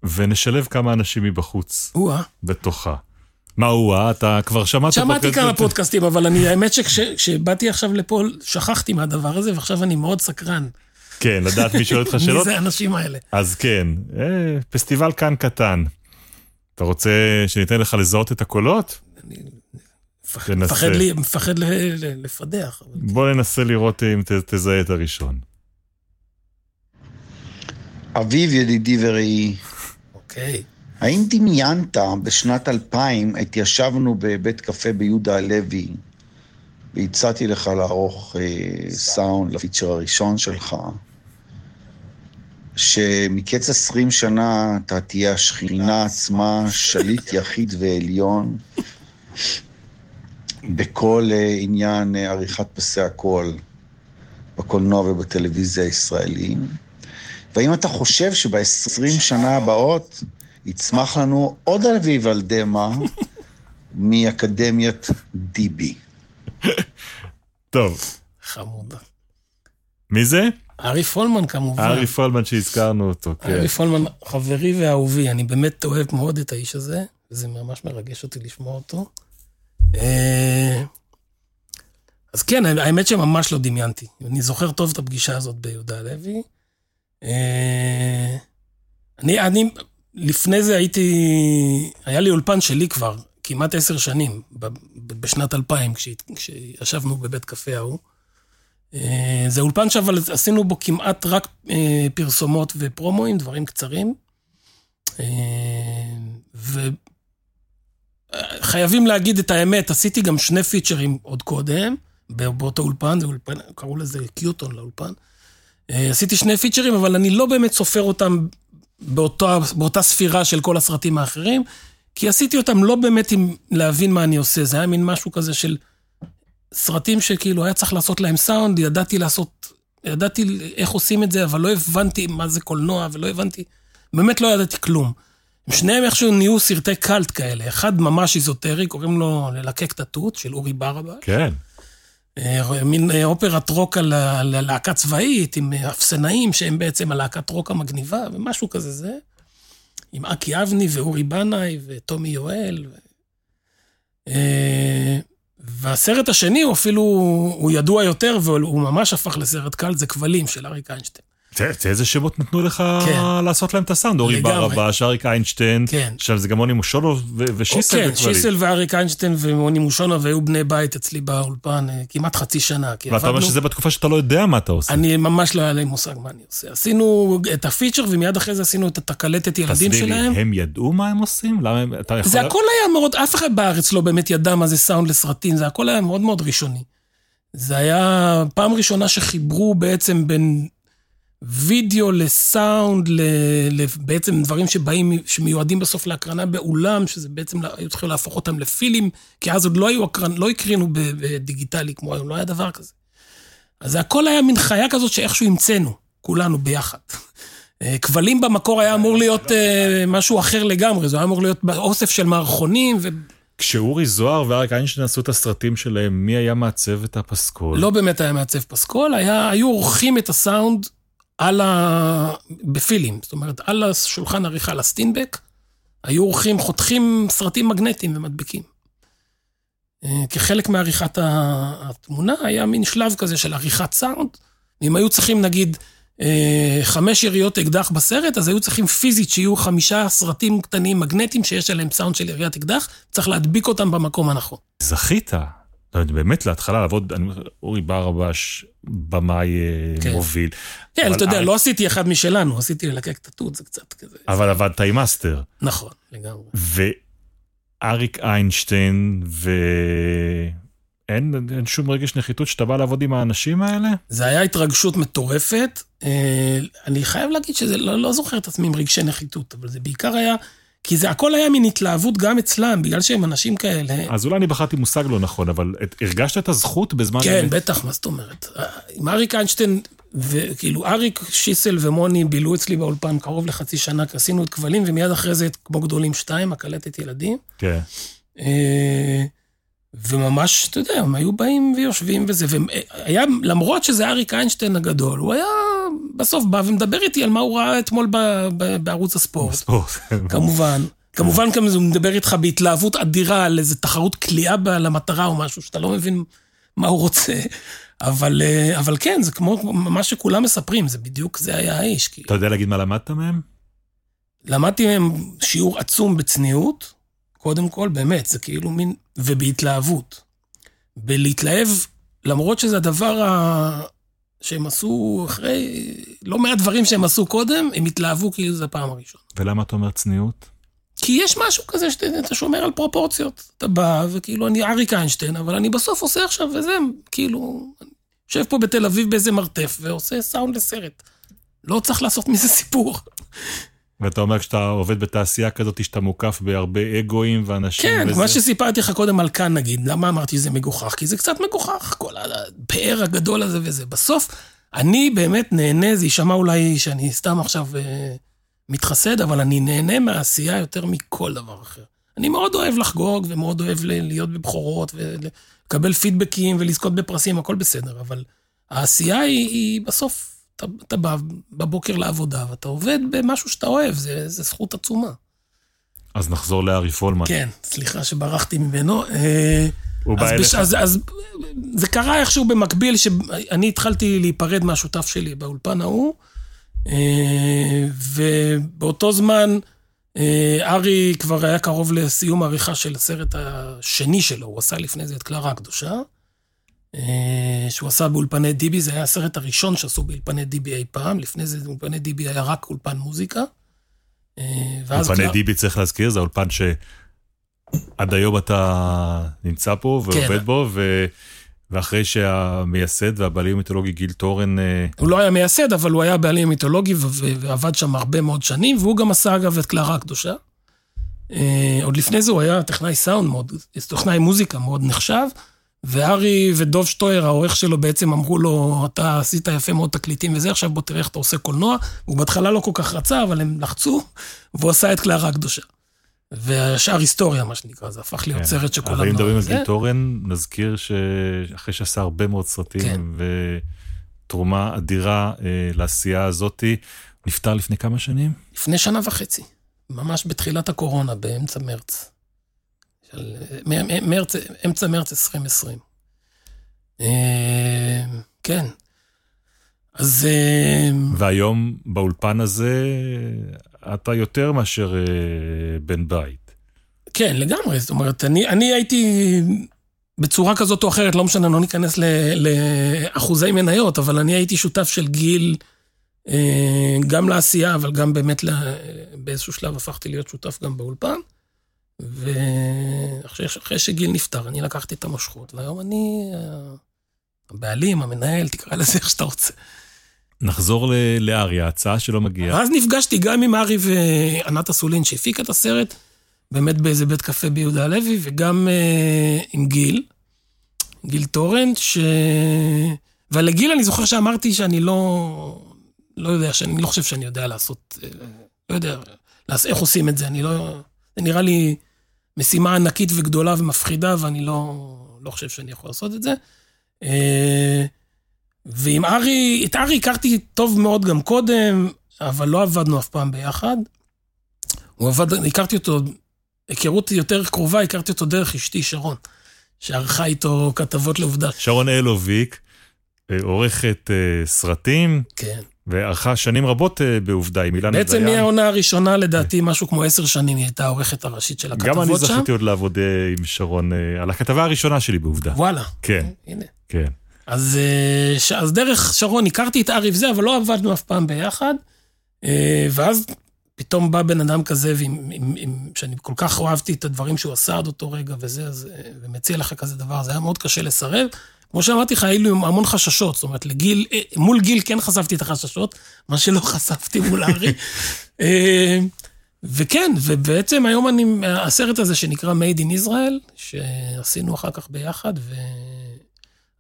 ונשלב כמה אנשים מבחוץ. או-אה. בתוכה. מה או-אה? אתה כבר שמעת שמעתי כמה פודקאסטים, אבל אני, האמת שכשבאתי עכשיו לפה, שכחתי מהדבר הזה, ועכשיו אני מאוד סקרן. כן, לדעת מי שואל אותך שאלות. מי זה האנשים האלה? אז כן, אה, פסטיבל כאן קטן. אתה רוצה שניתן לך לזהות את הקולות? אני מפחד לפדח. בוא ננסה לראות אם תזהה את הראשון. אביב ידידי וראי. אוקיי. האם דמיינת בשנת 2000, התיישבנו בבית קפה ביהודה הלוי, והצעתי לך לערוך אה, סאונד לפיצ'ר הראשון שלך, שמקץ עשרים שנה אתה תהיה השכינה עצמה, שליט יחיד ועליון, בכל אה, עניין אה, עריכת פסי הקול בקולנוע ובטלוויזיה הישראלים. והאם אתה חושב שב-20 שנה הבאות יצמח לנו עוד אביב על דמע מאקדמיית דיבי? טוב. חמוד. מי זה? ארי פולמן כמובן. ארי פולמן שהזכרנו אותו, כן. ארי פולמן, חברי ואהובי, אני באמת אוהב מאוד את האיש הזה, וזה ממש מרגש אותי לשמוע אותו. אה, אז כן, האמת שממש לא דמיינתי. אני זוכר טוב את הפגישה הזאת ביהודה הלוי. אה, אני, אני, לפני זה הייתי, היה לי אולפן שלי כבר, כמעט עשר שנים, בשנת 2000, כשישבנו בבית קפה ההוא. אה, זה אולפן שאבל עשינו בו כמעט רק אה, פרסומות ופרומואים, דברים קצרים. וחייבים להגיד את האמת, עשיתי גם שני פיצ'רים עוד קודם, באותו אולפן, אולפן, קראו לזה קיוטון לאולפן. אה, עשיתי שני פיצ'רים, אבל אני לא באמת סופר אותם באותה, באותה ספירה של כל הסרטים האחרים, כי עשיתי אותם לא באמת עם להבין מה אני עושה, זה היה מין משהו כזה של סרטים שכאילו היה צריך לעשות להם סאונד, ידעתי לעשות, ידעתי איך עושים את זה, אבל לא הבנתי מה זה קולנוע, ולא הבנתי, באמת לא ידעתי כלום. שניהם איכשהו נהיו סרטי קאלט כאלה, אחד ממש איזוטרי, קוראים לו ללקק את התות, של אורי ברבש. כן. אה, מין אה, אופרת רוק על להקה צבאית, עם אה, אפסנאים שהם בעצם הלהקת רוק המגניבה, ומשהו כזה זה. עם אקי אבני ואורי בנאי וטומי יואל. והסרט השני הוא אפילו, הוא ידוע יותר, והוא ממש הפך לסרט קל, זה כבלים של אריק איינשטיין. איזה שמות נתנו לך כן. לעשות להם את הסאונד? אורי ברבש, אריק איינשטיין, כן. עכשיו זה גם מוני מושונוב ושיסל. כן, שיסל ואריק איינשטיין ומוני מושונוב היו בני בית אצלי באולפן אה, כמעט חצי שנה. ואתה אומר שזה בתקופה שאתה לא יודע מה אתה עושה. אני ממש לא היה לי מושג מה אני עושה. עשינו את הפיצ'ר ומיד אחרי זה עשינו את הקלטת ילדים שלהם. תסביר לי, הם ידעו מה הם עושים? למה הם... זה הכל היה מאוד, אף אחד בארץ לא באמת ידע מה זה סאונד לסרטים, זה הכל היה מאוד מאוד ראשוני. זה היה פעם ראשונה שחיברו בעצם בין וידאו לסאונד, ל, ל, בעצם דברים שבאים, שמיועדים בסוף להקרנה באולם, שזה בעצם, היו צריכים להפוך אותם לפילים, כי אז עוד לא היו הקרן, לא הקרינו בדיגיטלי כמו היום, לא היה דבר כזה. אז הכל היה מין חיה כזאת שאיכשהו המצאנו, כולנו ביחד. אה, כבלים במקור היה אמור להיות אה, משהו אחר לגמרי, זה היה אמור להיות אוסף של מערכונים ו... כשאורי זוהר ואריק איינשטיין עשו את הסרטים שלהם, מי היה מעצב את הפסקול? לא באמת היה מעצב פסקול, היה, היו עורכים את הסאונד על ה... בפילים, זאת אומרת, על השולחן עריכה לסטינבק, היו עורכים, חותכים סרטים מגנטיים ומדביקים. אה, כחלק מעריכת התמונה, היה מין שלב כזה של עריכת סאונד. אם היו צריכים, נגיד, אה, חמש יריות אקדח בסרט, אז היו צריכים פיזית שיהיו חמישה סרטים קטנים מגנטיים שיש עליהם סאונד של יריית אקדח, צריך להדביק אותם במקום הנכון. זכית. באמת להתחלה לעבוד, אני, אורי ברבש, במאי אה, כן. מוביל. כן, אתה יודע, אריק... לא עשיתי אחד משלנו, עשיתי ללקק את התות, זה קצת כזה. אבל זה... עבדת עם מאסטר. נכון, לגמרי. ואריק איינשטיין, ואין אין שום רגש נחיתות שאתה בא לעבוד עם האנשים האלה? זה היה התרגשות מטורפת. אה, אני חייב להגיד שזה, לא, לא זוכר את עצמי עם רגשי נחיתות, אבל זה בעיקר היה... כי זה הכל היה מין התלהבות גם אצלם, בגלל שהם אנשים כאלה. אז אולי אני בחרתי מושג לא נכון, אבל הרגשת את הזכות בזמן... כן, באמת? בטח, מה זאת אומרת? עם אריק איינשטיין, וכאילו אריק שיסל ומוני בילו אצלי באולפן קרוב לחצי שנה, עשינו את כבלים, ומיד אחרי זה את כמו גדולים שתיים, הקלטת ילדים. כן. אה, וממש, אתה יודע, הם היו באים ויושבים וזה, והיה, למרות שזה אריק איינשטיין הגדול, הוא היה בסוף בא ומדבר איתי על מה הוא ראה אתמול ב, ב, בערוץ הספורט. בספורט. כמובן. כמובן גם הוא מדבר איתך בהתלהבות אדירה על איזה תחרות כליאה למטרה או משהו, שאתה לא מבין מה הוא רוצה. אבל, אה, אבל כן, זה כמו מה שכולם מספרים, זה בדיוק, זה היה האיש. אתה יודע להגיד מה למדת מהם? למדתי מהם שיעור עצום בצניעות, קודם כל, באמת, זה כאילו מין, ובהתלהבות. בלהתלהב, למרות שזה הדבר ה... שהם עשו אחרי לא מעט דברים שהם עשו קודם, הם התלהבו כאילו זה הפעם הראשונה. ולמה אתה אומר צניעות? כי יש משהו כזה שאתה שומר על פרופורציות. אתה בא, וכאילו, אני אריק איינשטיין, אבל אני בסוף עושה עכשיו, וזה, כאילו, יושב פה בתל אביב באיזה מרתף, ועושה סאונד לסרט. לא צריך לעשות מזה סיפור. ואתה אומר כשאתה עובד בתעשייה כזאת, שאתה מוקף בהרבה אגואים ואנשים כן, וזה... מה שסיפרתי לך קודם על כאן נגיד, למה אמרתי שזה מגוחך? כי זה קצת מגוחך, כל הפאר הגדול הזה וזה. בסוף, אני באמת נהנה, זה יישמע אולי שאני סתם עכשיו אה, מתחסד, אבל אני נהנה מהעשייה יותר מכל דבר אחר. אני מאוד אוהב לחגוג ומאוד אוהב להיות בבחורות ולקבל פידבקים ולזכות בפרסים, הכל בסדר, אבל העשייה היא, היא בסוף אתה, אתה בא בבוקר לעבודה ואתה עובד במשהו שאתה אוהב, זה, זה זכות עצומה. אז נחזור לארי פולמן. כן, סליחה שברחתי ממנו. אה, הוא בא אליך. אז, אז זה קרה איכשהו במקביל, שאני התחלתי להיפרד מהשותף שלי באולפן ההוא, אה, ובאותו זמן אה, ארי כבר היה קרוב לסיום העריכה של הסרט השני שלו, הוא עשה לפני זה את קלרה הקדושה. אה, שהוא עשה באולפני דיבי, זה היה הסרט הראשון שעשו באולפני דיבי אי פעם, לפני זה באולפני דיבי היה רק אולפן מוזיקה. אה, אולפני כבר- דיבי צריך להזכיר, זה האולפן שעד היום אתה נמצא פה ועובד כן. בו, ו... ואחרי שהמייסד והבעלים המיתולוגי גיל תורן, אה, הוא לא היה מייסד, אבל הוא היה בעלים מיתולוגי ו- ועבד שם הרבה מאוד שנים, והוא גם עשה אגב את קלרה הקדושה. עוד לפני זה הוא היה טכנאי סאונד מאוד, טכנאי מוזיקה מאוד נחשב, וארי ודוב שטויר, העורך שלו, בעצם אמרו לו, אתה עשית יפה מאוד תקליטים וזה, עכשיו בוא תראה איך אתה עושה קולנוע. הוא בהתחלה לא כל כך רצה, אבל הם לחצו, והוא עשה את קלרה הקדושה. והשאר היסטוריה, מה שנקרא, זה הפך להיות כן. סרט שכולם... אבל אם מדברים על. גיל תורן, נזכיר שאחרי שעשה הרבה מאוד סרטים, כן. ותרומה אדירה אה, לעשייה הזאתי, נפטר לפני כמה שנים? לפני שנה וחצי, ממש בתחילת הקורונה, באמצע מרץ. של, מרץ, אמצע מרץ 2020. אה, כן. אז אה, והיום באולפן הזה, אתה יותר מאשר אה, בן בית. כן, לגמרי. זאת אומרת, אני, אני הייתי בצורה כזאת או אחרת, לא משנה, לא ניכנס לאחוזי מניות, אבל אני הייתי שותף של גיל, גם לעשייה, אבל גם באמת ל- באיזשהו שלב הפכתי להיות שותף גם באולפן. ואחרי אחרי שגיל נפטר, אני לקחתי את המושכות, והיום אני אה, הבעלים, המנהל, תקרא לזה איך שאתה רוצה. נחזור ל- לאריה, ההצעה שלו מגיעה. ואז נפגשתי גם עם ארי וענת אסולין שהפיקה את הסרט, באמת באיזה בית קפה ביהודה הלוי, וגם אה, עם גיל, גיל טורנט, ש... ולגיל אני זוכר שאמרתי שאני לא, לא יודע, שאני לא חושב שאני יודע לעשות, אה, לא יודע, לעש, איך עושים את זה, אני לא, זה נראה לי משימה ענקית וגדולה ומפחידה, ואני לא, לא חושב שאני יכול לעשות את זה. אה, ועם ארי, את ארי הכרתי טוב מאוד גם קודם, אבל לא עבדנו אף פעם ביחד. הוא עבד, הכרתי אותו, היכרות יותר קרובה, הכרתי אותו דרך אשתי שרון, שערכה איתו כתבות לעובדה. שרון אלוביק, אה, עורכת אה, סרטים, כן. וערכה שנים רבות אה, בעובדה עם אילנה בעצם דיין. מהעונה הראשונה, לדעתי, משהו כמו עשר שנים, היא הייתה העורכת הראשית של גם אני הכתבות שם. זכיתי עוד לעבוד אה, עם שרון אה, על הכתבה הראשונה שלי בעובדה. וואלה. כן, הנה. כן. אז, אז דרך שרון הכרתי את ארי וזה, אבל לא עבדנו אף פעם ביחד. ואז פתאום בא בן אדם כזה, ועם, עם, עם, שאני כל כך אהבתי את הדברים שהוא עשה עד אותו רגע וזה, אז, אה, ומציע לך כזה דבר, זה היה מאוד קשה לסרב. כמו שאמרתי לך, היו לי המון חששות, זאת אומרת, לגיל, אה, מול גיל כן חשפתי את החששות, מה שלא חשפתי מול ארי. אה, וכן, ובעצם היום אני, הסרט הזה שנקרא Made in Israel, שעשינו אחר כך ביחד, ו...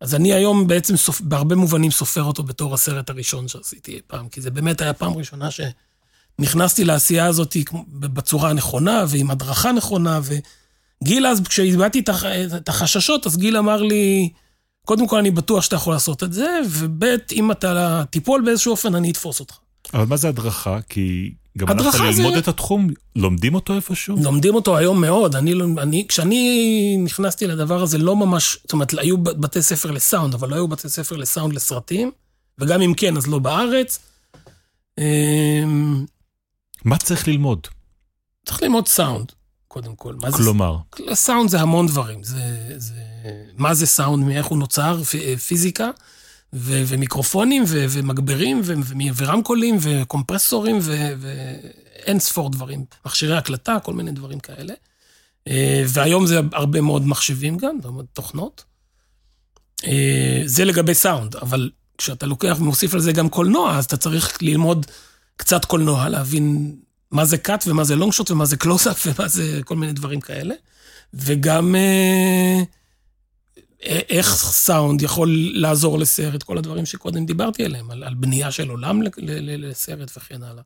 אז אני היום בעצם סופ... בהרבה מובנים סופר אותו בתור הסרט הראשון שעשיתי פעם, כי זה באמת היה פעם ראשונה שנכנסתי לעשייה הזאת בצורה הנכונה ועם הדרכה נכונה, וגיל אז, כשהבעתי את הח- את החששות, אז גיל אמר לי, קודם כל אני בטוח שאתה יכול לעשות את זה, וב' אם אתה תיפול באיזשהו אופן, אני אתפוס אותך. אבל מה זה הדרכה? כי גם הלכת ללמוד זה- את התחום, לומדים אותו איפשהו? לומדים אותו היום מאוד. אני, לא- אני, כשאני נכנסתי לדבר הזה, לא ממש, זאת אומרת, היו בתי ספר לסאונד, אבל לא היו בתי ספר לסאונד לסרטים, וגם אם כן, אז לא בארץ. מה צריך ללמוד? צריך ללמוד סאונד, קודם כל. מה זה כלומר, סאונד זה המון דברים. זה, זה, מה זה סאונד, מאיך הוא נוצר, פ- פיזיקה, ו- ומיקרופונים, ו- ומגברים, ו- ו- ורמקולים, וקומפרסורים, ואין ספור דברים. מכשירי הקלטה, כל מיני דברים כאלה. אה, והיום זה הרבה מאוד מחשבים גם, תוכנות. אה, זה לגבי סאונד, אבל כשאתה לוקח ומוסיף על זה גם קולנוע, אז אתה צריך ללמוד קצת קולנוע, להבין מה זה cut ומה זה long shot ומה זה קלוסאפ ומה זה כל מיני דברים כאלה. וגם אה, איך סאונד יכול לעזור לסרט, כל הדברים שקודם דיברתי עליהם, על, על בנייה של עולם לסרט וכן הלאה.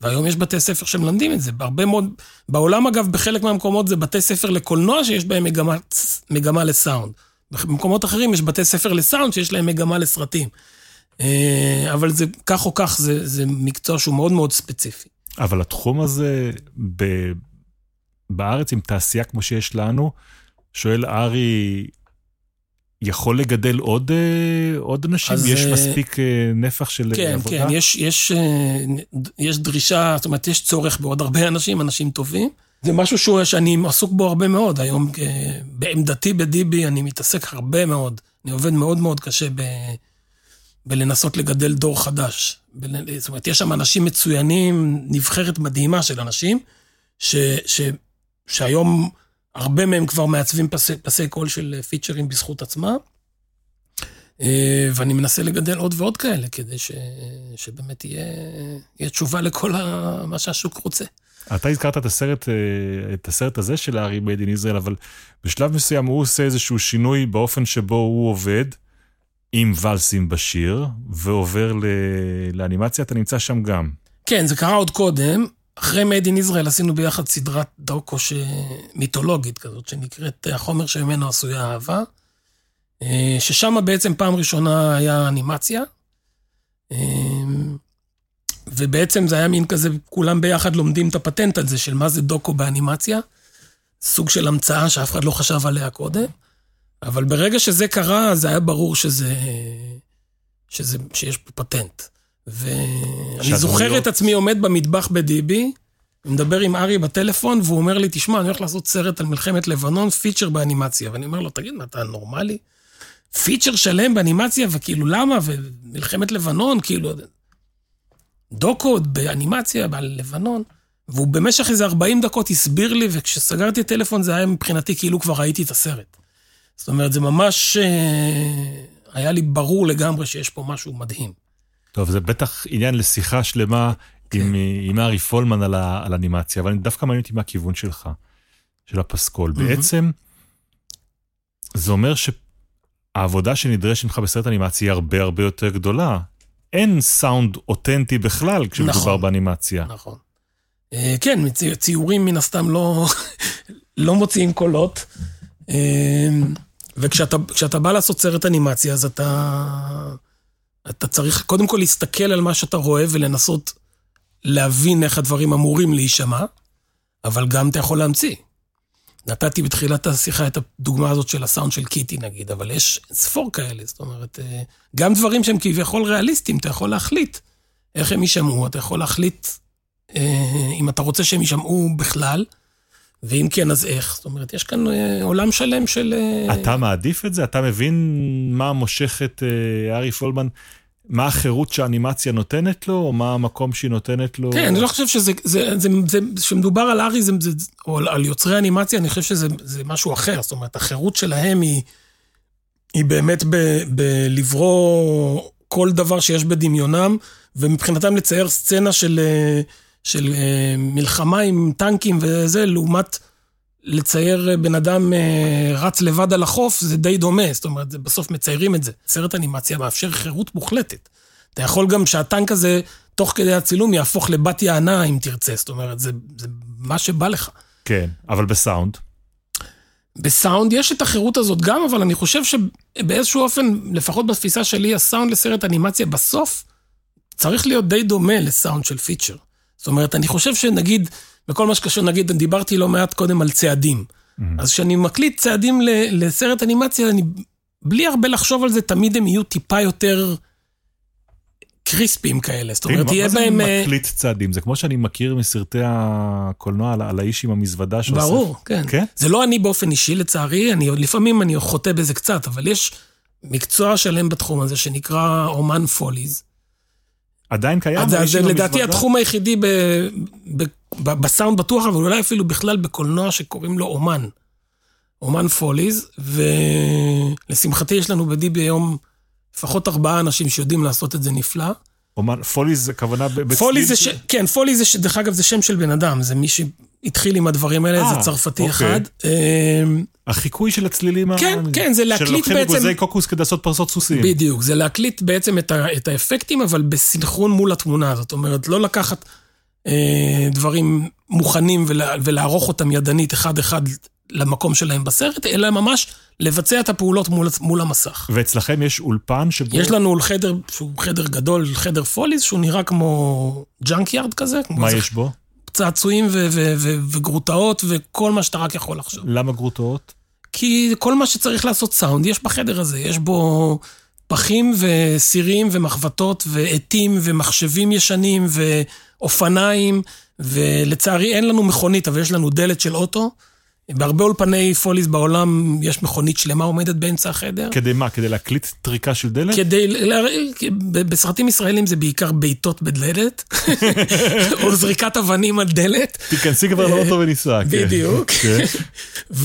והיום יש בתי ספר שמלמדים את זה, בהרבה מאוד, בעולם אגב, בחלק מהמקומות זה בתי ספר לקולנוע שיש בהם מגמה, מגמה לסאונד. במקומות אחרים יש בתי ספר לסאונד שיש להם מגמה לסרטים. אה, אבל זה, כך או כך, זה, זה מקצוע שהוא מאוד מאוד ספציפי. אבל התחום הזה ב, בארץ עם תעשייה כמו שיש לנו, שואל ארי, יכול לגדל עוד, אה, עוד אנשים? אז, יש מספיק נפח של כן, עבודה? כן, כן, יש, יש, יש דרישה, זאת אומרת, יש צורך בעוד הרבה אנשים, אנשים טובים. זה משהו שהוא, שאני עסוק בו הרבה מאוד. היום, בעמדתי בדיבי, אני מתעסק הרבה מאוד. אני עובד מאוד מאוד קשה ב, בלנסות לגדל דור חדש. זאת אומרת, יש שם אנשים מצוינים, נבחרת מדהימה של אנשים, ש, ש, שהיום הרבה מהם כבר מעצבים פסי, פסי קול של פיצ'רים בזכות עצמם. ואני מנסה לגדל עוד ועוד כאלה, כדי ש, שבאמת יהיה, יהיה תשובה לכל ה, מה שהשוק רוצה. אתה הזכרת את הסרט, אה, את הסרט הזה של הארי מייד אין ישראל, אבל בשלב מסוים הוא עושה איזשהו שינוי באופן שבו הוא עובד עם ולסים בשיר, ועובר ל... לאנימציה, אתה נמצא שם גם. כן, זה קרה עוד קודם. אחרי מייד אין ישראל עשינו ביחד סדרת דוקו ש... מיתולוגית כזאת, שנקראת החומר שממנו עשויה אהבה, אה, ששם בעצם פעם ראשונה היה אנימציה. אה, ובעצם זה היה מין כזה, כולם ביחד לומדים את הפטנט הזה של מה זה דוקו באנימציה. סוג של המצאה שאף אחד לא חשב עליה קודם. אבל ברגע שזה קרה, זה היה ברור שזה... שזה שיש פה פטנט. ואני זוכר את עצמי עומד במטבח בדיבי, מדבר עם ארי בטלפון, והוא אומר לי, תשמע, אני הולך לעשות סרט על מלחמת לבנון, פיצ'ר באנימציה. ואני אומר לו, תגיד, מה, אתה נורמלי? פיצ'ר שלם באנימציה, וכאילו, למה? ומלחמת לבנון, כאילו... דוקו באנימציה, בלבנון, והוא במשך איזה 40 דקות הסביר לי, וכשסגרתי את הטלפון זה היה מבחינתי כאילו כבר ראיתי את הסרט. זאת אומרת, זה ממש אה, היה לי ברור לגמרי שיש פה משהו מדהים. טוב, זה בטח עניין לשיחה שלמה כן. עם, עם ארי פולמן על, ה, על אנימציה, אבל דווקא מעניין אותי מהכיוון שלך, של הפסקול. Mm-hmm. בעצם, זה אומר שהעבודה שנדרשת ממך בסרט אנימציה היא הרבה הרבה יותר גדולה. אין סאונד אותנטי בכלל כשמדובר נכון, באנימציה. נכון. אה, כן, ציורים מן הסתם לא, לא מוציאים קולות. אה, וכשאתה בא לעשות סרט אנימציה, אז אתה, אתה צריך קודם כל להסתכל על מה שאתה רואה ולנסות להבין איך הדברים אמורים להישמע, אבל גם אתה יכול להמציא. נתתי בתחילת השיחה את הדוגמה הזאת של הסאונד של קיטי נגיד, אבל יש ספור כאלה, זאת אומרת, אה, גם דברים שהם כביכול ריאליסטיים, אתה יכול להחליט איך הם יישמעו, אתה יכול להחליט אה, אם אתה רוצה שהם יישמעו בכלל, ואם כן, אז איך. זאת אומרת, יש כאן אה, עולם שלם של... אתה מעדיף את זה? אתה מבין מה מושך את ארי פולמן מה החירות שהאנימציה נותנת לו, או מה המקום שהיא נותנת לו? כן, אני לא חושב שזה, זה, זה, זה, כשמדובר על ארי, זה, זה, או על יוצרי אנימציה, אני חושב שזה משהו אחר. זאת אומרת, החירות שלהם היא, היא באמת בלברוא כל דבר שיש בדמיונם, ומבחינתם לצייר סצנה של, של אה, מלחמה עם טנקים וזה, לעומת... לצייר אה, בן אדם אה, רץ לבד על החוף, זה די דומה, זאת אומרת, בסוף מציירים את זה. סרט אנימציה מאפשר חירות מוחלטת. אתה יכול גם שהטנק הזה, תוך כדי הצילום, יהפוך לבת יענה, אם תרצה. זאת אומרת, זה, זה מה שבא לך. כן, אבל בסאונד? בסאונד יש את החירות הזאת גם, אבל אני חושב שבאיזשהו אופן, לפחות בתפיסה שלי, הסאונד לסרט אנימציה בסוף צריך להיות די דומה לסאונד של פיצ'ר. זאת אומרת, אני חושב שנגיד, בכל מה שקשור, נגיד, דיברתי לא מעט קודם על צעדים. Mm-hmm. אז כשאני מקליט צעדים לסרט אנימציה, אני, בלי הרבה לחשוב על זה, תמיד הם יהיו טיפה יותר קריספיים כאלה. זאת אומרת, תהיה בהם... מה זה אה, מקליט צעדים? זה כמו שאני מכיר מסרטי הקולנוע על, על האיש עם המזוודה שעושה... ברור, כן. כן. זה לא אני באופן אישי, לצערי, אני לפעמים אני חוטא בזה קצת, אבל יש מקצוע שלם בתחום הזה שנקרא אומן פוליז. עדיין קיים? האיש זה לדעתי? התחום היחידי ב, ב, ב, בסאונד בטוח, אבל אולי אפילו בכלל בקולנוע שקוראים לו אומן. אומן פוליז, ולשמחתי יש לנו בדיבי היום לפחות ארבעה אנשים שיודעים לעשות את זה נפלא. אומן, פולי זה כוונה בצליל? פולי זה ש... כן, פולי זה, ש... דרך אגב, זה שם של בן אדם, זה מי שהתחיל עם הדברים האלה, אה, זה צרפתי אוקיי. אחד. אמ, החיקוי של הצלילים ה... כן, כן, זה להקליט שלוקחים בעצם- אגוזי קוקוס כדי לעשות פרסות סוסים. בדיוק, זה להקליט בעצם את, ה... את האפקטים, אבל בסנכרון מול התמונה. זאת אומרת, לא לקחת אה, דברים מוכנים ולה... ולערוך אותם ידנית אחד-אחד למקום שלהם בסרט, אלא ממש לבצע את הפעולות מול, מול המסך. ואצלכם יש אולפן שבו... יש לנו חדר שהוא חדר גדול, חדר foleys, שהוא נראה כמו junkyard כזה. כמו מה איזה יש בו? צעצועים ו- ו- ו- וגרוטאות וכל מה שאתה רק יכול לחשוב. למה גרוטאות? כי כל מה שצריך לעשות סאונד יש בחדר הזה, יש בו פחים וסירים ומחבטות ועטים ומחשבים ישנים ואופניים, ולצערי אין לנו מכונית, אבל יש לנו דלת של אוטו. בהרבה אולפני פוליס בעולם יש מכונית שלמה עומדת באמצע החדר. כדי מה? כדי להקליט טריקה של דלת? כדי, ל- ב- בסרטים ישראלים זה בעיקר בעיטות בדלת, או זריקת אבנים על דלת. תיכנסי כבר לאוטו וניסע. כן. בדיוק. כן.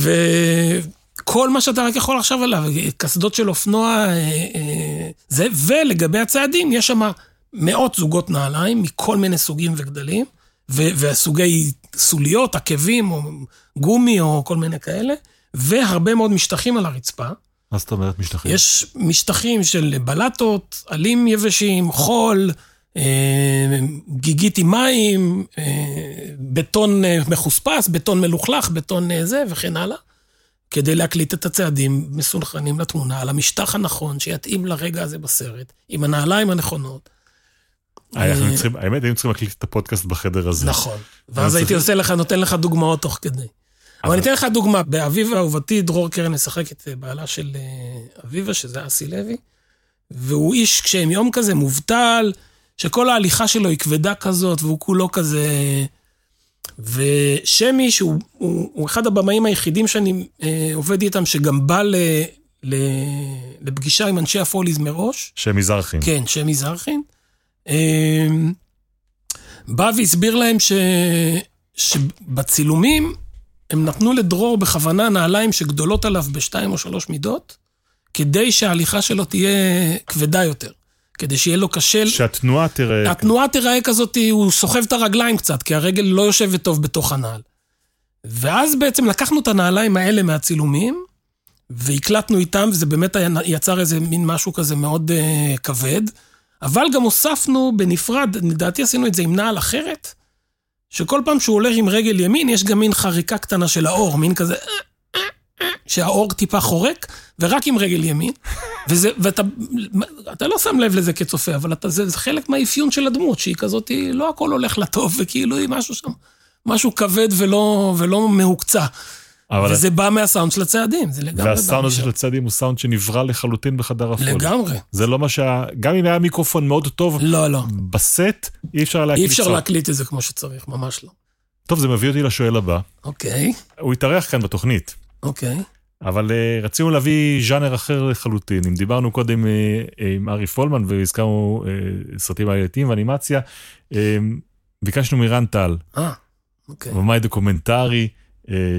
וכל מה שאתה רק יכול לחשוב עליו, קסדות של אופנוע, אה, אה, זה, ולגבי הצעדים, יש שם מאות זוגות נעליים מכל מיני סוגים וגדלים, ו- והסוגי סוליות, עקבים, או גומי, או כל מיני כאלה, והרבה מאוד משטחים על הרצפה. מה זאת אומרת משטחים? יש משטחים של בלטות, עלים יבשים, חול, אה, גיגית עם מים, אה, בטון אה, מחוספס, בטון מלוכלך, בטון זה וכן הלאה, כדי להקליט את הצעדים מסונכרנים לתמונה, על המשטח הנכון, שיתאים לרגע הזה בסרט, עם הנעליים הנכונות. אה, אנחנו צריכים- האמת, היינו צריכים להקליט את הפודקאסט בחדר הזה. נכון. ואז אז הייתי עושה לך, נותן לך דוגמאות תוך כדי. אבל אני אתן לך דוגמה, באביבה אהובתי, דרור קרן משחק את אה, בעלה של אה, אביבה, שזה אסי לוי, והוא איש קשה עם יום כזה, מובטל, שכל ההליכה שלו היא כבדה כזאת, והוא כולו כזה... ושמי, שהוא הוא, הוא אחד הבמאים היחידים שאני אה, עובד איתם, שגם בא ל, ל, לפגישה עם אנשי הפוליז מראש, שהם מזרחים. כן, שמי זרחין. אמ, בא והסביר להם ש... שבצילומים הם נתנו לדרור בכוונה נעליים שגדולות עליו בשתיים או שלוש מידות, כדי שההליכה שלו תהיה כבדה יותר. כדי שיהיה לו קשה... שהתנועה תראה... התנועה תיראה כזאת, הוא סוחב את הרגליים קצת, כי הרגל לא יושבת טוב בתוך הנעל. ואז בעצם לקחנו את הנעליים האלה מהצילומים, והקלטנו איתם, וזה באמת יצר איזה מין משהו כזה מאוד uh, כבד, אבל גם הוספנו בנפרד, לדעתי עשינו את זה עם נעל אחרת, שכל פעם שהוא הולך עם רגל ימין, יש גם מין חריקה קטנה של האור, מין כזה... שהאור טיפה חורק, ורק עם רגל ימין. וזה, ואתה אתה לא שם לב לזה כצופה, אבל אתה, זה, זה חלק מהאפיון של הדמות, שהיא כזאת, היא, לא הכל הולך לטוב, וכאילו היא משהו שם, משהו כבד ולא, ולא מהוקצע. אבל וזה בא מהסאונד של הצעדים, זה לגמרי בא והסאונד הזה משם. של הצעדים הוא סאונד שנברא לחלוטין בחדר הפול. לגמרי. זה לא מה שה... גם אם היה מיקרופון מאוד טוב לא, לא. בסט, אי אפשר להקליט אי אפשר. להקליט את זה כמו שצריך, ממש לא. טוב, זה מביא אותי לשואל הבא. אוקיי, הוא התארח כאן בתוכנית, אוקיי. אבל uh, רצינו להביא ז'אנר אחר לחלוטין. אם דיברנו קודם uh, עם ארי פולמן והזכרנו uh, סרטים עלייתיים ואנימציה, uh, ביקשנו מרן טל, אה, אוקיי. במאי דוקומנטרי,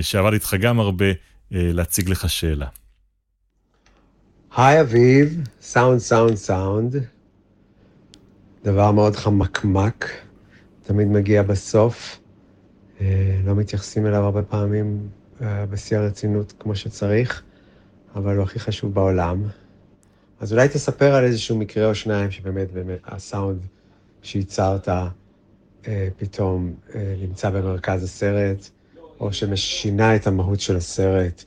שעבד איתך גם הרבה, אה, להציג לך שאלה. היי אביב, סאונד, סאונד, סאונד. דבר מאוד חמקמק, תמיד מגיע בסוף. אה, לא מתייחסים אליו הרבה פעמים אה, בשיא הרצינות כמו שצריך, אבל הוא הכי חשוב בעולם. אז אולי תספר על איזשהו מקרה או שניים שבאמת, באמת, הסאונד שייצרת אה, פתאום אה, נמצא במרכז הסרט, או ששינה את המהות של הסרט.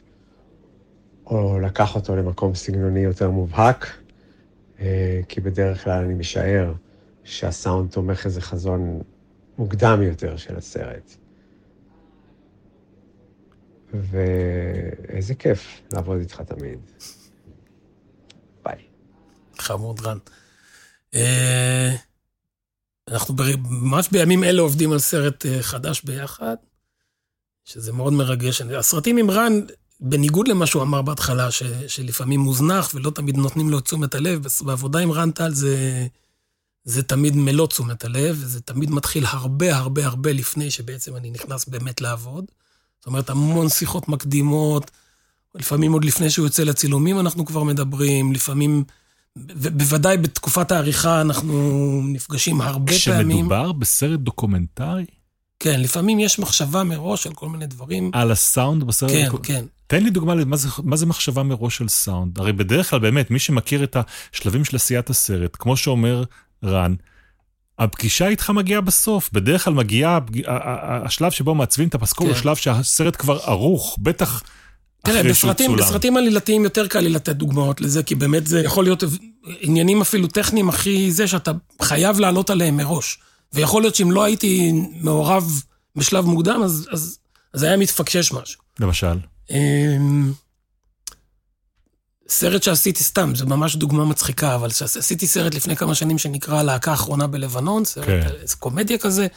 או לקח אותו למקום סגנוני יותר מובהק, אה, כי בדרך כלל אני משער שהסאונד תומך איזה חזון מוקדם יותר של הסרט. ואיזה כיף לעבוד איתך תמיד. ביי. חמוד רן. אה, אנחנו ממש בימים אלה עובדים על סרט אה, חדש ביחד, שזה מאוד מרגש. הסרטים עם רן, בניגוד למה שהוא אמר בהתחלה, ש, שלפעמים מוזנח ולא תמיד נותנים לו תשומת הלב, בעבודה עם רן טל זה, זה תמיד מלוא תשומת הלב, וזה תמיד מתחיל הרבה הרבה הרבה לפני שבעצם אני נכנס באמת לעבוד. זאת אומרת, המון שיחות מקדימות, לפעמים עוד לפני שהוא יוצא לצילומים אנחנו כבר מדברים, לפעמים, ובוודאי בתקופת העריכה אנחנו נפגשים הרבה כשמדובר פעמים. כשמדובר בסרט דוקומנטרי? כן, לפעמים יש מחשבה מראש על כל מיני דברים. על הסאונד בסרט? כן. כן. תן לי דוגמה למה זה, מה זה מחשבה מראש של סאונד. הרי בדרך כלל, באמת, מי שמכיר את השלבים של עשיית הסרט, כמו שאומר רן, הפגישה איתך מגיעה בסוף. בדרך כלל מגיע השלב שבו מעצבים את הפסקול, כן. הוא שלב שהסרט כבר ערוך, בטח תראה, בסרטים, בסרטים עלילתיים יותר קל לי לתת דוגמאות לזה, כי באמת זה יכול להיות עניינים אפילו טכניים הכי זה, שאתה חייב לעלות עליהם מראש. ויכול להיות שאם לא הייתי מעורב בשלב מוקדם, אז, אז, אז היה מתפקשש משהו. למשל? אמ, סרט שעשיתי סתם, זו ממש דוגמה מצחיקה, אבל עשיתי סרט לפני כמה שנים שנקרא הלהקה האחרונה בלבנון, סרט, כן. קומדיה כזה,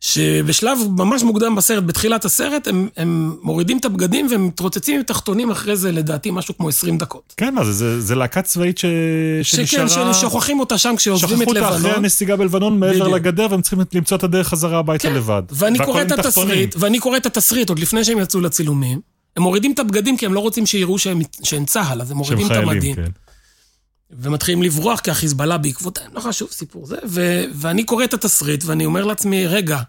שבשלב ממש מוקדם בסרט, בתחילת הסרט, הם, הם מורידים את הבגדים והם מתרוצצים עם תחתונים אחרי זה, לדעתי, משהו כמו 20 דקות. כן, מה זה, זה, זה להקה צבאית ש... שנשארה... שכן, ששוכחים אותה שם כשעוזבים את לבנון. שכחו אותה אחרי הנסיגה בלבנון מעבר בדיוק. לגדר, והם צריכים למצוא את הדרך חזרה הביתה כן. לבד. ואני קורא את התסריט, ואני קורא את התסריט עוד לפני שהם יצאו לצילומים. הם מורידים את הבגדים כי הם לא רוצים שיראו שהם, שהם צה"ל, אז הם מורידים את המדים. כן. ומתחילים לברוח כי החיזבאללה בעקבותיהם, לא חשוב, סיפור זה. ו- ואני קורא את התסריט ואני אומר לעצמי, רגע,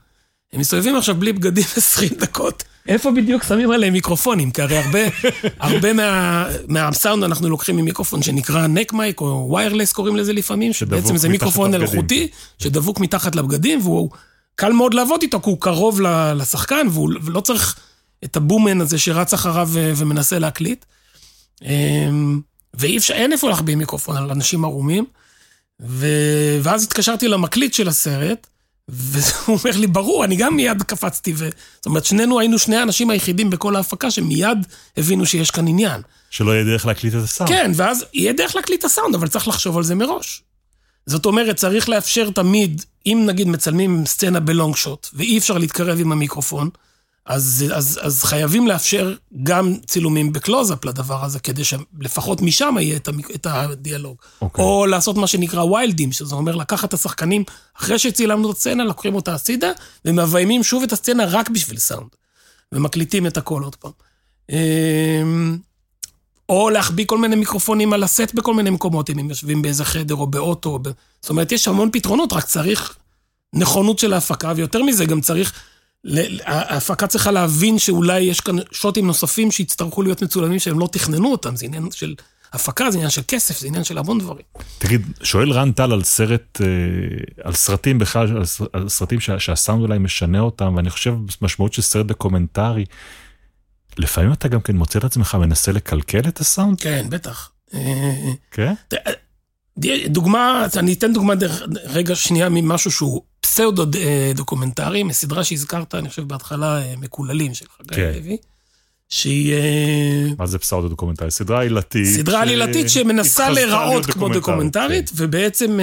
הם מסתובבים עכשיו בלי בגדים 20 דקות. איפה בדיוק שמים עליהם מיקרופונים? כי הרי הרבה, הרבה מה, מהסאונד אנחנו לוקחים ממיקרופון שנקרא נק מייק, או ויירלס קוראים לזה לפעמים, שבעצם זה מיקרופון אלחוטי, שדבוק מתחת לבגדים, והוא קל מאוד לעבוד איתו, כי הוא קרוב לשחקן, והוא לא צריך את הבומן הזה שרץ אחריו ומנסה להקליט. ואי אפשר, אין איפה להחביא מיקרופון על אנשים ערומים. ו... ואז התקשרתי למקליט של הסרט, והוא אומר לי, ברור, אני גם מיד קפצתי. ו... זאת אומרת, שנינו היינו שני האנשים היחידים בכל ההפקה שמיד הבינו שיש כאן עניין. שלא יהיה דרך להקליט את הסאונד. כן, ואז יהיה דרך להקליט את הסאונד, אבל צריך לחשוב על זה מראש. זאת אומרת, צריך לאפשר תמיד, אם נגיד מצלמים סצנה בלונג שוט, ואי אפשר להתקרב עם המיקרופון, אז, אז, אז חייבים לאפשר גם צילומים בקלוזאפ לדבר הזה, כדי שלפחות משם יהיה את, המ, את הדיאלוג. Okay. אוקיי. או לעשות מה שנקרא wild ים, שזה אומר לקחת את השחקנים, אחרי שצילמנו את הסצנה, לוקחים אותה הצידה, ומביימים שוב את הסצנה רק בשביל סאונד. ומקליטים את הכל עוד פעם. אמ, או להחביא כל מיני מיקרופונים על הסט בכל מיני מקומות, אם הם יושבים באיזה חדר או באוטו. או ב... זאת אומרת, יש המון פתרונות, רק צריך נכונות של ההפקה, ויותר מזה, גם צריך... ההפקה צריכה להבין שאולי יש כאן שוטים נוספים שיצטרכו להיות מצולמים שהם לא תכננו אותם, זה עניין של הפקה, זה עניין של כסף, זה עניין של המון דברים. תגיד, שואל רן טל על סרט, אה, על סרטים בכלל, על סרטים שהסאונד אולי משנה אותם, ואני חושב משמעות של סרט דוקומנטרי, לפעמים אתה גם כן מוצא את עצמך מנסה לקלקל את הסאונד? כן, בטח. כן? דוגמה, אני אתן דוגמה דרך, רגע שנייה ממשהו שהוא פסאודו אה, דוקומנטרי, מסדרה שהזכרת, אני חושב בהתחלה, אה, מקוללים של חגי כן. לוי. שהיא... אה, מה זה פסאודו דוקומנטרי? סדרה עלילתית. סדרה עלילתית שמנסה להיראות כמו דוקומנטרית, כן. ובעצם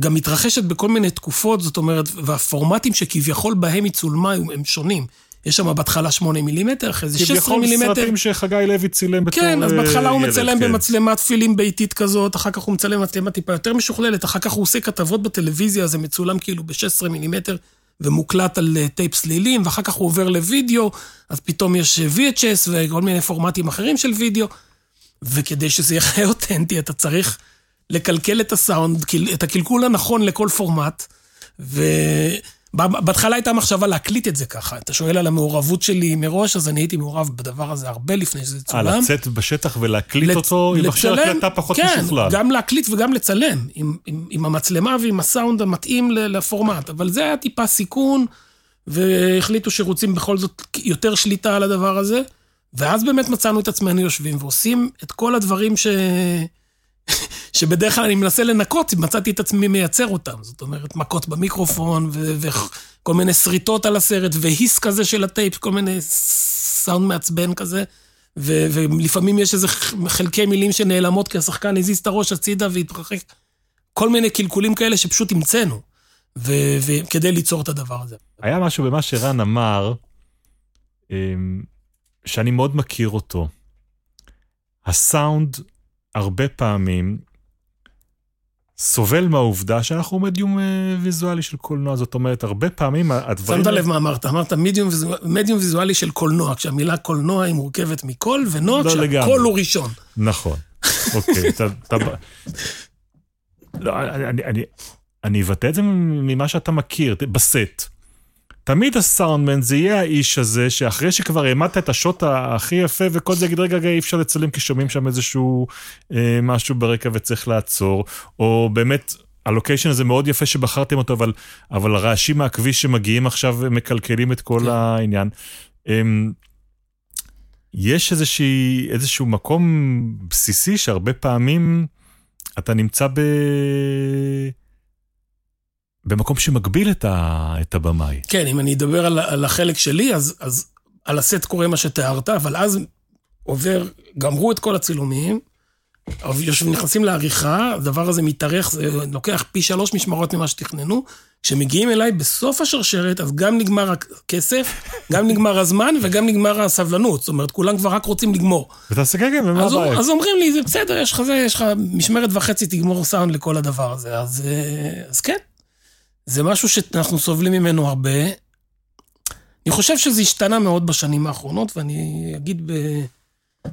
גם מתרחשת בכל מיני תקופות, זאת אומרת, והפורמטים שכביכול בהם היא צולמה הם שונים. יש שם בהתחלה 8 מילימטר, אחרי זה 16 מילימטר. כביכול סרטים שחגי לוי צילם בתור ילד. כן, אז בהתחלה הוא מצלם כן. במצלמת פילם ביתית כזאת, אחר כך הוא מצלם במצלמה טיפה יותר משוכללת, אחר כך הוא עושה כתבות בטלוויזיה, זה מצולם כאילו ב-16 מילימטר ומוקלט על אה, טייפ סלילים, ואחר כך הוא עובר לוידאו, אז פתאום יש אה, VHS וכל מיני פורמטים אחרים של וידאו, וכדי שזה יהיה אותנטי, אתה צריך לקלקל את הסאונד, את הקלקול הנכון לכל פורמט, ו... בהתחלה הייתה מחשבה להקליט את זה ככה. אתה שואל על המעורבות שלי מראש, אז אני הייתי מעורב בדבר הזה הרבה לפני שזה צולם. אה, לצאת בשטח ולהקליט לצ... אותו עם מכשיר הקלטה פחות כן, משוכלל. כן, גם להקליט וגם לצלם, עם, עם, עם המצלמה ועם הסאונד המתאים לפורמט. אבל זה היה טיפה סיכון, והחליטו שרוצים בכל זאת יותר שליטה על הדבר הזה. ואז באמת מצאנו את עצמנו יושבים ועושים את כל הדברים ש... שבדרך כלל אני מנסה לנקות, מצאתי את עצמי מייצר אותם. זאת אומרת, מכות במיקרופון, וכל מיני שריטות על הסרט, והיס כזה של הטייפ, כל מיני סאונד מעצבן כזה. ולפעמים יש איזה חלקי מילים שנעלמות כי השחקן הזיז את הראש הצידה והתרחק. כל מיני קלקולים כאלה שפשוט המצאנו, וכדי ליצור את הדבר הזה. היה משהו במה שרן אמר, אמ, שאני מאוד מכיר אותו. הסאונד הרבה פעמים סובל מהעובדה שאנחנו מדיום אה, ויזואלי של קולנוע, זאת אומרת, הרבה פעמים הדברים... שמת לב מה אמרת, אמרת מדיום, מדיום ויזואלי של קולנוע, כשהמילה קולנוע היא מורכבת מקול ונוע, לא כשהקול הוא ראשון. נכון, אוקיי, אתה... לא, אני, אני, אני אבטא את זה ממה שאתה מכיר, בסט. תמיד הסאונדמן זה יהיה האיש הזה, שאחרי שכבר העמדת את השוט הכי יפה וכל זה, יגיד, רגע, רגע, אי אפשר לצלם כי שומעים שם איזשהו אה, משהו ברקע וצריך לעצור, או באמת, הלוקיישן הזה מאוד יפה שבחרתם אותו, אבל, אבל הרעשים מהכביש שמגיעים עכשיו מקלקלים את כל כן. העניין. אה, יש איזושהי, איזשהו מקום בסיסי שהרבה פעמים אתה נמצא ב... במקום שמגביל את, ה, את הבמאי. כן, אם אני אדבר על, על החלק שלי, אז, אז על הסט קורה מה שתיארת, אבל אז עובר, גמרו את כל הצילומים, יושבים, נכנסים לעריכה, הדבר הזה מתארך, זה לוקח פי שלוש משמרות ממה שתכננו. כשמגיעים אליי בסוף השרשרת, אז גם נגמר הכסף, גם נגמר הזמן וגם נגמר הסבלנות. זאת אומרת, כולם כבר רק רוצים לגמור. ואתה עושה כן, ומה הבעיה? אז אומרים לי, זה בסדר, יש לך זה, יש לך משמרת וחצי, תגמור סאונד לכל הדבר הזה. אז, אה, אז כן, זה משהו שאנחנו סובלים ממנו הרבה. אני חושב שזה השתנה מאוד בשנים האחרונות, ואני אגיד ב...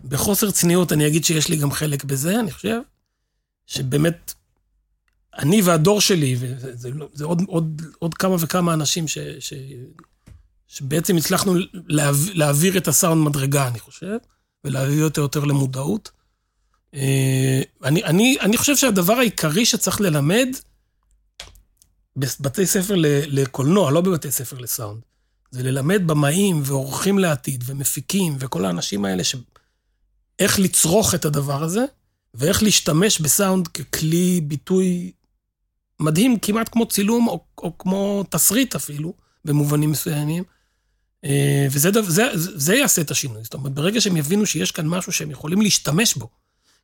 בחוסר צניעות, אני אגיד שיש לי גם חלק בזה, אני חושב, שבאמת, אני והדור שלי, וזה לא, זה עוד, עוד, עוד כמה וכמה אנשים ש, ש, שבעצם הצלחנו להעביר, להעביר את הסאונד מדרגה, אני חושב, ולהביא אותו יותר למודעות. אה, אני, אני, אני חושב שהדבר העיקרי שצריך ללמד, בבתי ספר לקולנוע, לא בבתי ספר לסאונד. זה ללמד במאים ועורכים לעתיד ומפיקים וכל האנשים האלה, ש... איך לצרוך את הדבר הזה, ואיך להשתמש בסאונד ככלי ביטוי מדהים, כמעט כמו צילום או, או כמו תסריט אפילו, במובנים מסוימים. אה, וזה זה, זה יעשה את השינוי. זאת אומרת, ברגע שהם יבינו שיש כאן משהו שהם יכולים להשתמש בו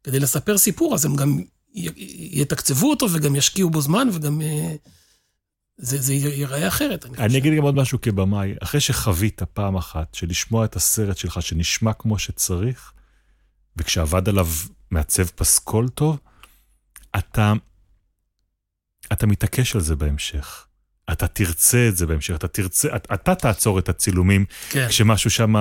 כדי לספר סיפור, אז הם גם יתקצבו אותו וגם ישקיעו בו זמן וגם אה, זה, זה ייראה אחרת, אני חושב. אני אגיד גם עוד משהו כבמאי, אחרי שחווית פעם אחת, שלשמוע את הסרט שלך שנשמע כמו שצריך, וכשעבד עליו מעצב פסקול טוב, אתה, אתה מתעקש על זה בהמשך. אתה תרצה את זה בהמשך, אתה תרצה, אתה, אתה תעצור את הצילומים כן. כשמשהו שם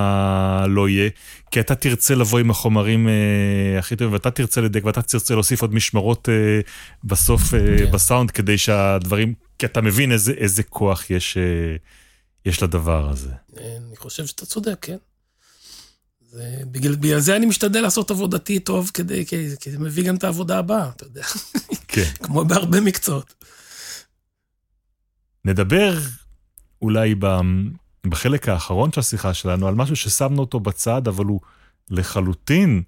לא יהיה, כי אתה תרצה לבוא עם החומרים אה, הכי טובים, ואתה תרצה לדק, ואתה תרצה להוסיף עוד משמרות אה, בסוף אה, כן. בסאונד, כדי שהדברים, כי אתה מבין איזה, איזה כוח יש, אה, יש לדבר הזה. אני חושב שאתה צודק, כן. זה, בגלל, בגלל זה אני משתדל לעשות עבודתי טוב, כדי, כי, כי זה מביא גם את העבודה הבאה, אתה יודע. כן. כמו בהרבה מקצועות. נדבר אולי בחלק האחרון של השיחה שלנו על משהו ששמנו אותו בצד, אבל הוא לחלוטין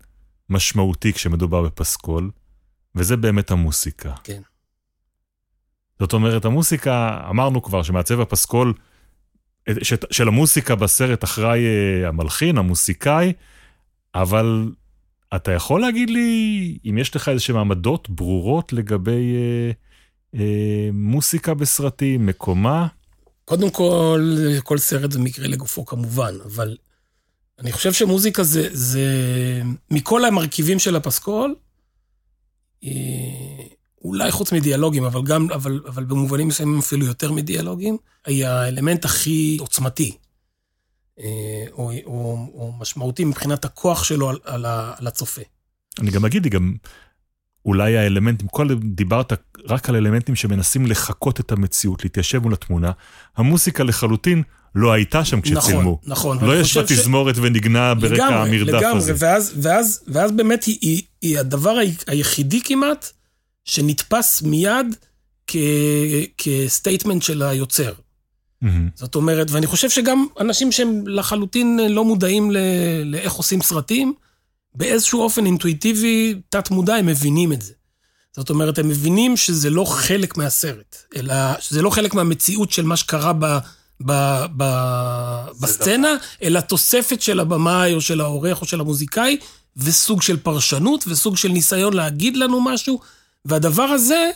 משמעותי כשמדובר בפסקול, וזה באמת המוסיקה. כן. זאת אומרת, המוסיקה, אמרנו כבר שמעצב הפסקול של המוסיקה בסרט אחראי אה, המלחין, המוסיקאי, אבל אתה יכול להגיד לי אם יש לך איזשהן עמדות ברורות לגבי אה, אה, מוסיקה בסרטים, מקומה? קודם כל, כל סרט זה מקרה לגופו כמובן, אבל אני חושב שמוזיקה זה, זה מכל המרכיבים של הפסקול, אה, אולי חוץ מדיאלוגים, אבל גם, אבל, אבל במובנים מסוימים אפילו יותר מדיאלוגים, היא האלמנט הכי עוצמתי, אה, או, או, או משמעותי מבחינת הכוח שלו על, על, על הצופה. אני גם אגיד, גם אולי האלמנטים, כל דיברת רק על אלמנטים שמנסים לחקות את המציאות, להתיישב מול התמונה. המוסיקה לחלוטין לא הייתה שם כשצילמו. נכון, נכון. לא ישבה תזמורת ש... ונגנה ברקע המרדף לגמרי, הזה. לגמרי, ואז, ואז, ואז באמת היא, היא, היא הדבר היחידי כמעט שנתפס מיד כ, כסטייטמנט של היוצר. Mm-hmm. זאת אומרת, ואני חושב שגם אנשים שהם לחלוטין לא מודעים ל, לאיך עושים סרטים, באיזשהו אופן אינטואיטיבי, תת-מודע, הם מבינים את זה. זאת אומרת, הם מבינים שזה לא חלק מהסרט, אלא שזה לא חלק מהמציאות של מה שקרה ב, ב, ב, בסצנה, אלא תוספת של הבמאי או של העורך או של המוזיקאי, וסוג של פרשנות וסוג של ניסיון להגיד לנו משהו, והדבר הזה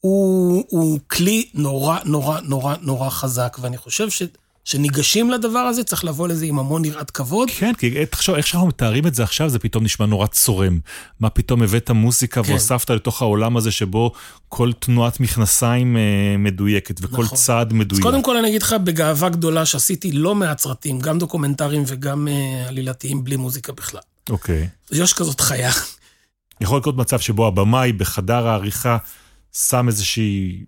הוא, הוא כלי נורא נורא נורא נורא חזק, ואני חושב ש... שניגשים לדבר הזה, צריך לבוא לזה עם המון יראת כבוד. כן, כי תחשוב, איך שאנחנו מתארים את זה עכשיו, זה פתאום נשמע נורא צורם. מה פתאום הבאת מוזיקה כן. והוספת לתוך העולם הזה שבו כל תנועת מכנסיים אה, מדויקת וכל נכון. צעד מדויק. אז קודם כל אני אגיד לך בגאווה גדולה שעשיתי לא מעט סרטים, גם דוקומנטריים וגם אה, עלילתיים, בלי מוזיקה בכלל. אוקיי. יש כזאת חיה. יכול להיות מצב שבו הבמאי בחדר העריכה שם איזושהי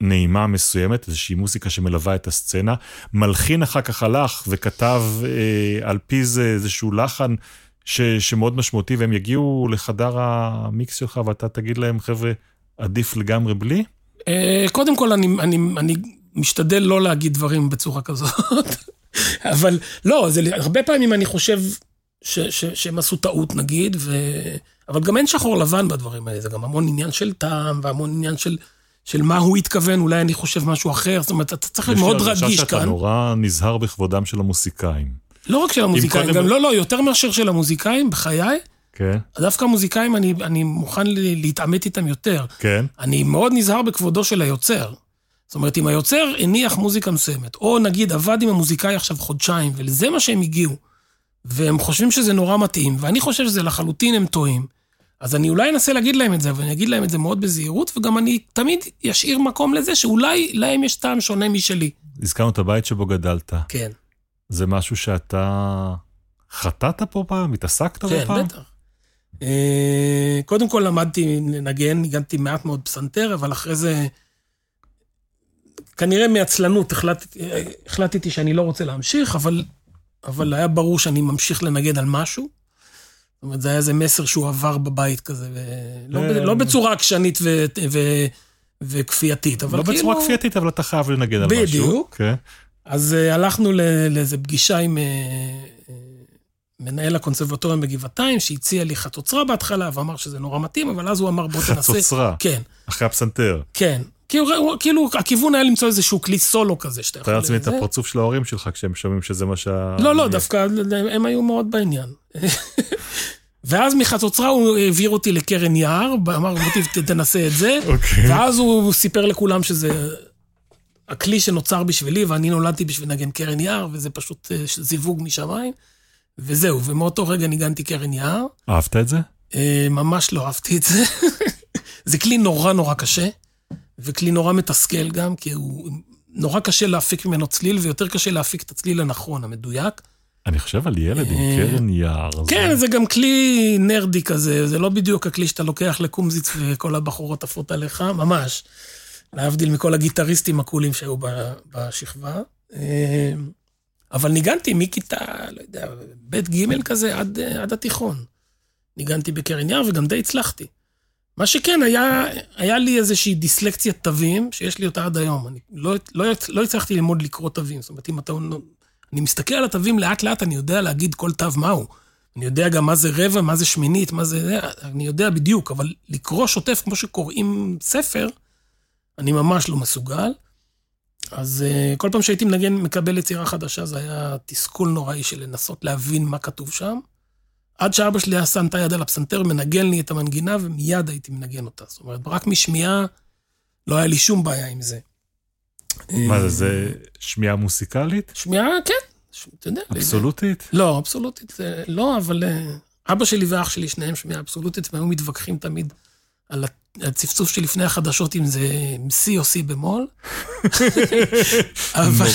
נעימה מסוימת, איזושהי מוזיקה שמלווה את הסצנה. מלחין אחר כך הלך וכתב אה, על פי זה איזשהו לחן ש, שמאוד משמעותי, והם יגיעו לחדר המיקס שלך ואתה תגיד להם, חבר'ה, עדיף לגמרי בלי? אה, קודם כל, אני, אני, אני משתדל לא להגיד דברים בצורה כזאת, אבל לא, זה, הרבה פעמים אני חושב ש, ש, שהם עשו טעות נגיד, ו... אבל גם אין שחור לבן בדברים האלה, זה גם המון עניין של טעם והמון עניין של... של מה הוא התכוון, אולי אני חושב משהו אחר, זאת אומרת, אתה צריך להיות מאוד רגיש כאן. אני חושב שאתה נורא נזהר בכבודם של המוזיקאים. לא רק של המוזיקאים, גם לא, לא, יותר מאשר של המוזיקאים, בחיי. כן. דווקא המוזיקאים, אני, אני מוכן להתעמת איתם יותר. כן. אני מאוד נזהר בכבודו של היוצר. זאת אומרת, אם היוצר הניח מוזיקה מסוימת, או נגיד עבד עם המוזיקאי עכשיו חודשיים, ולזה מה שהם הגיעו, והם חושבים שזה נורא מתאים, ואני חושב שזה לחלוטין הם טועים, אז אני אולי אנסה להגיד להם את זה, ואני אגיד להם את זה מאוד בזהירות, וגם אני תמיד אשאיר מקום לזה שאולי להם יש טעם שונה משלי. הזכרנו את הבית שבו גדלת. כן. זה משהו שאתה חטאת פה פעם? התעסקת פה פעם? כן, בטח. אה, קודם כל למדתי לנגן, ניגנתי מעט מאוד פסנתר, אבל אחרי זה, כנראה מעצלנות החלטתי, החלטתי שאני לא רוצה להמשיך, אבל, אבל היה ברור שאני ממשיך לנגן על משהו. זאת אומרת, זה היה איזה מסר שהוא עבר בבית כזה, ולא, אה, לא בצורה עקשנית ו, ו, וכפייתית, אבל לא כאילו... לא בצורה כפייתית, אבל אתה חייב לנגן על משהו. בדיוק. Okay. כן. אז uh, הלכנו לאיזו פגישה עם uh, מנהל הקונסרבטוריון בגבעתיים, שהציע לי חצוצרה בהתחלה, ואמר שזה נורא מתאים, אבל אז הוא אמר, בוא תנסה... חצוצרה? כן. אחרי הפסנתר? כן. כאילו, כאילו, הכיוון היה למצוא איזשהו כלי סולו כזה שאתה יכול... תאר לעצמי את הפרצוף של ההורים שלך כשהם שומעים שזה מה שה... לא, לא, דווקא הם היו מאוד בעניין. ואז מחצוצרה הוא העביר אותי לקרן יער, אמר, בוא תנסה את זה. אוקיי. ואז הוא סיפר לכולם שזה הכלי שנוצר בשבילי, ואני נולדתי בשביל לנגן קרן יער, וזה פשוט אה, זיווג משמיים. וזהו, ומאותו רגע ניגנתי קרן יער. אהבת את זה? אה, ממש לא אהבתי את זה. זה כלי נורא נורא קשה, וכלי נורא מתסכל גם, כי הוא נורא קשה להפיק ממנו צליל, ויותר קשה להפיק את הצליל הנכון, המדויק. אני חושב על ילד עם אה, קרן יער. כן, זה גם כלי נרדי כזה, זה לא בדיוק הכלי שאתה לוקח לקומזיץ וכל הבחורות עפות עליך, ממש. להבדיל מכל הגיטריסטים הקולים שהיו בשכבה. אה, אבל ניגנתי מכיתה, לא יודע, ב' ג' כזה עד, עד התיכון. ניגנתי בקרן יער וגם די הצלחתי. מה שכן, היה, היה לי איזושהי דיסלקציית תווים, שיש לי אותה עד היום. אני לא, לא, לא הצלחתי ללמוד לקרוא תווים. זאת אומרת, אם אתה אני מסתכל על התווים לאט לאט, אני יודע להגיד כל תו מהו. אני יודע גם מה זה רבע, מה זה שמינית, מה זה... אני יודע בדיוק, אבל לקרוא שוטף כמו שקוראים ספר, אני ממש לא מסוגל. אז uh, כל פעם שהייתי מנגן, מקבל יצירה חדשה, זה היה תסכול נוראי של לנסות להבין מה כתוב שם. עד שאבא שלי היה שם את היד על הפסנתר, מנגן לי את המנגינה, ומיד הייתי מנגן אותה. זאת אומרת, רק משמיעה לא היה לי שום בעיה עם זה. מה זה, זה שמיעה מוסיקלית? שמיעה, כן, אתה יודע. אבסולוטית? לא, אבסולוטית לא, אבל אה, אבא שלי ואח שלי, שניהם שמיעה אבסולוטית, והם היו מתווכחים תמיד על הצפצוף שלפני החדשות, אם זה C או C במול. אבל,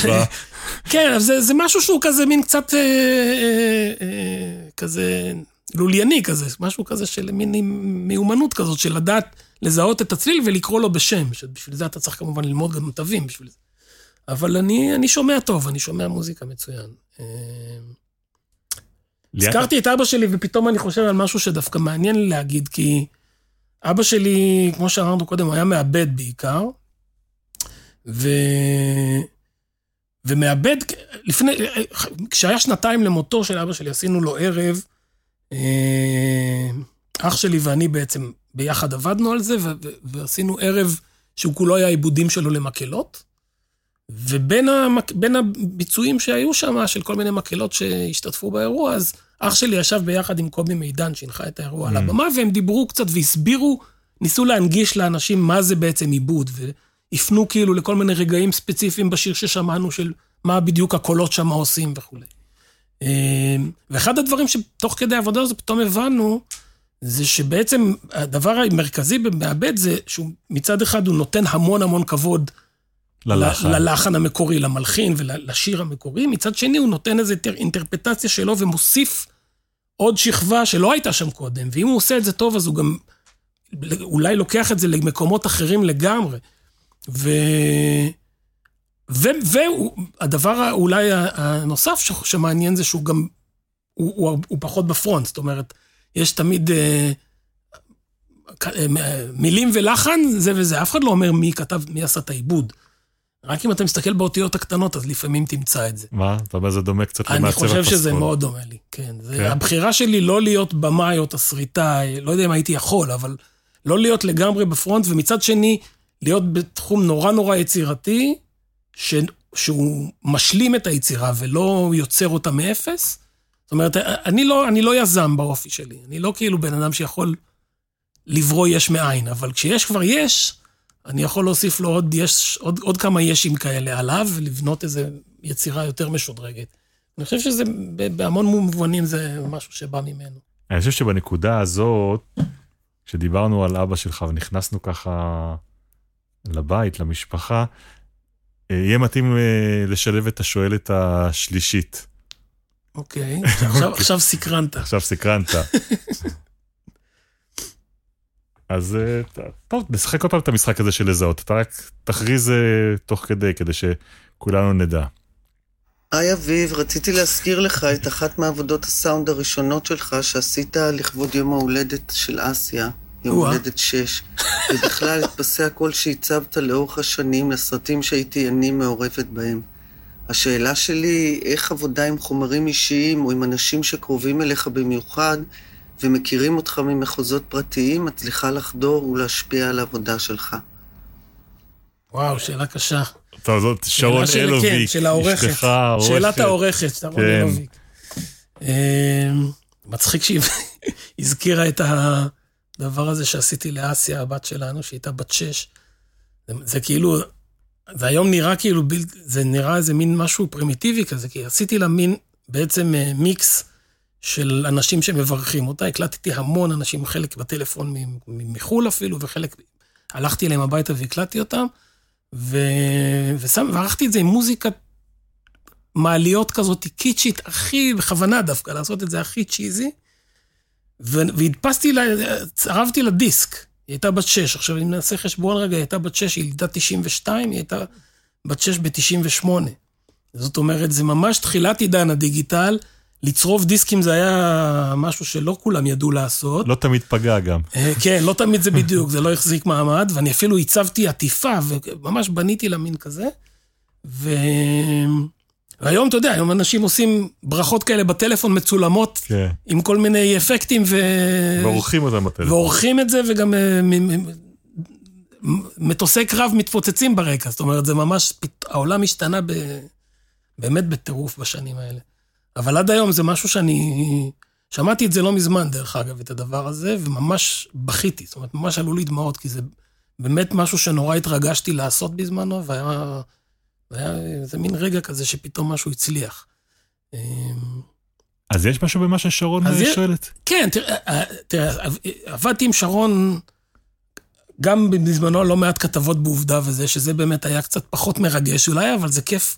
כן, זה, זה משהו שהוא כזה מין קצת, אה, אה, אה, כזה לולייני כזה, משהו כזה של מין מיומנות כזאת, של לדעת לזהות את הצליל ולקרוא לו בשם, שבשביל זה אתה צריך כמובן ללמוד גם תווים בשביל זה. אבל אני, אני שומע טוב, אני שומע מוזיקה מצוין. אה, הזכרתי את אבא שלי, ופתאום אני חושב על משהו שדווקא מעניין לי להגיד, כי אבא שלי, כמו שאמרנו קודם, הוא היה מאבד בעיקר, ו... ומאבד, לפני, כשהיה שנתיים למותו של אבא שלי, עשינו לו ערב, אה, אח שלי ואני בעצם ביחד עבדנו על זה, ועשינו ערב שהוא כולו היה עיבודים שלו למקהלות. ובין המק... הביצועים שהיו שם, של כל מיני מקהלות שהשתתפו באירוע, אז אח שלי ישב ביחד עם קובי מידן, שהנחה את האירוע mm. על הבמה, והם דיברו קצת והסבירו, ניסו להנגיש לאנשים מה זה בעצם עיבוד, והפנו כאילו לכל מיני רגעים ספציפיים בשיר ששמענו, של מה בדיוק הקולות שם עושים וכולי. אה, ואחד הדברים שתוך כדי העבודה הזו פתאום הבנו, זה שבעצם הדבר המרכזי במעבד זה שהוא מצד אחד הוא נותן המון המון כבוד ללחן. ללחן המקורי, למלחין ולשיר המקורי, מצד שני הוא נותן איזו אינטרפטציה שלו ומוסיף עוד שכבה שלא הייתה שם קודם, ואם הוא עושה את זה טוב אז הוא גם אולי לוקח את זה למקומות אחרים לגמרי. ו... והדבר אולי הנוסף שמעניין זה שהוא גם, הוא, הוא, הוא פחות בפרונט, זאת אומרת, יש תמיד אה, אה, מילים ולחן, זה וזה, אף אחד לא אומר מי כתב, מי עשה את העיבוד. רק אם אתה מסתכל באותיות הקטנות, אז לפעמים תמצא את זה. מה? אתה אומר זה דומה קצת למעצב הפסקול. אני חושב שזה מאוד דומה לי, כן. זה, כן. הבחירה שלי לא להיות במאי או תסריטאי, לא יודע אם הייתי יכול, אבל לא להיות לגמרי בפרונט, ומצד שני, להיות בתחום נורא נורא יצירתי, ש, שהוא משלים את היצירה ולא יוצר אותה מאפס. זאת אומרת, אני לא, אני לא יזם באופי שלי, אני לא כאילו בן אדם שיכול לברוא יש מאין, אבל כשיש כבר יש, אני יכול להוסיף לו עוד, יש, עוד, עוד כמה ישים כאלה עליו, ולבנות איזו יצירה יותר משודרגת. אני חושב שזה, בהמון מובנים זה משהו שבא ממנו. אני חושב שבנקודה הזאת, כשדיברנו על אבא שלך ונכנסנו ככה לבית, למשפחה, אה, יהיה מתאים אה, לשלב את השואלת השלישית. אוקיי, עכשיו סקרנת. עכשיו סקרנת. אז אה, טוב, נשחק עוד פעם את המשחק הזה של לזהות. אתה רק תכריז תוך כדי, כדי שכולנו נדע. היי אביב, רציתי להזכיר לך את אחת מעבודות הסאונד הראשונות שלך שעשית לכבוד יום ההולדת של אסיה. יום הולדת שש, ובכלל את פסי הקול שהצבת לאורך השנים לסרטים שהייתי אני מעורבת בהם. השאלה שלי איך עבודה עם חומרים אישיים או עם אנשים שקרובים אליך במיוחד ומכירים אותך ממחוזות פרטיים מצליחה לחדור ולהשפיע על העבודה שלך. וואו, שאלה קשה. טוב, זאת שרון אלוביק, כן, של העורכת. אשתך, העורכת. שאלת העורכת, שרון כן. אלוביק. אמ, מצחיק שהיא הזכירה את ה... הדבר הזה שעשיתי לאסיה, הבת שלנו, שהייתה בת שש, זה, זה כאילו, זה היום נראה כאילו, בל, זה נראה איזה מין משהו פרימיטיבי כזה, כי עשיתי לה מין בעצם אה, מיקס של אנשים שמברכים אותה, הקלטתי המון אנשים, חלק בטלפון מחו"ל אפילו, וחלק, הלכתי אליהם הביתה והקלטתי אותם, ו... ושם, וערכתי את זה עם מוזיקה מעליות כזאת קיצ'ית, הכי, בכוונה דווקא, לעשות את זה הכי צ'יזי. והדפסתי לה, צרבתי לה דיסק. היא הייתה בת שש. עכשיו, אם נעשה חשבון רגע, היא הייתה בת שש, היא לידה 92, היא הייתה בת שש ב-98. זאת אומרת, זה ממש תחילת עידן הדיגיטל. לצרוב דיסקים זה היה משהו שלא כולם ידעו לעשות. לא תמיד פגע גם. אה, כן, לא תמיד זה בדיוק, זה לא החזיק מעמד, ואני אפילו הצבתי עטיפה, וממש בניתי לה מין כזה. ו... והיום, אתה יודע, היום אנשים עושים ברכות כאלה בטלפון מצולמות, כן. עם כל מיני אפקטים ו... ועורכים אותם בטלפון. ועורכים את זה, וגם אה, מטוסי קרב מתפוצצים ברקע. זאת אומרת, זה ממש, העולם השתנה ב... באמת בטירוף בשנים האלה. אבל עד היום זה משהו שאני... שמעתי את זה לא מזמן, דרך אגב, את הדבר הזה, וממש בכיתי. זאת אומרת, ממש עלו לי דמעות, כי זה באמת משהו שנורא התרגשתי לעשות בזמנו, והיה... והיה איזה מין רגע כזה שפתאום משהו הצליח. אמ, אז יש משהו במה ששרון שואלת? כן, תראה, אה, תראה, עבדתי עם שרון גם בזמנו לא מעט כתבות בעובדה וזה, שזה באמת היה קצת פחות מרגש אולי, אבל זה כיף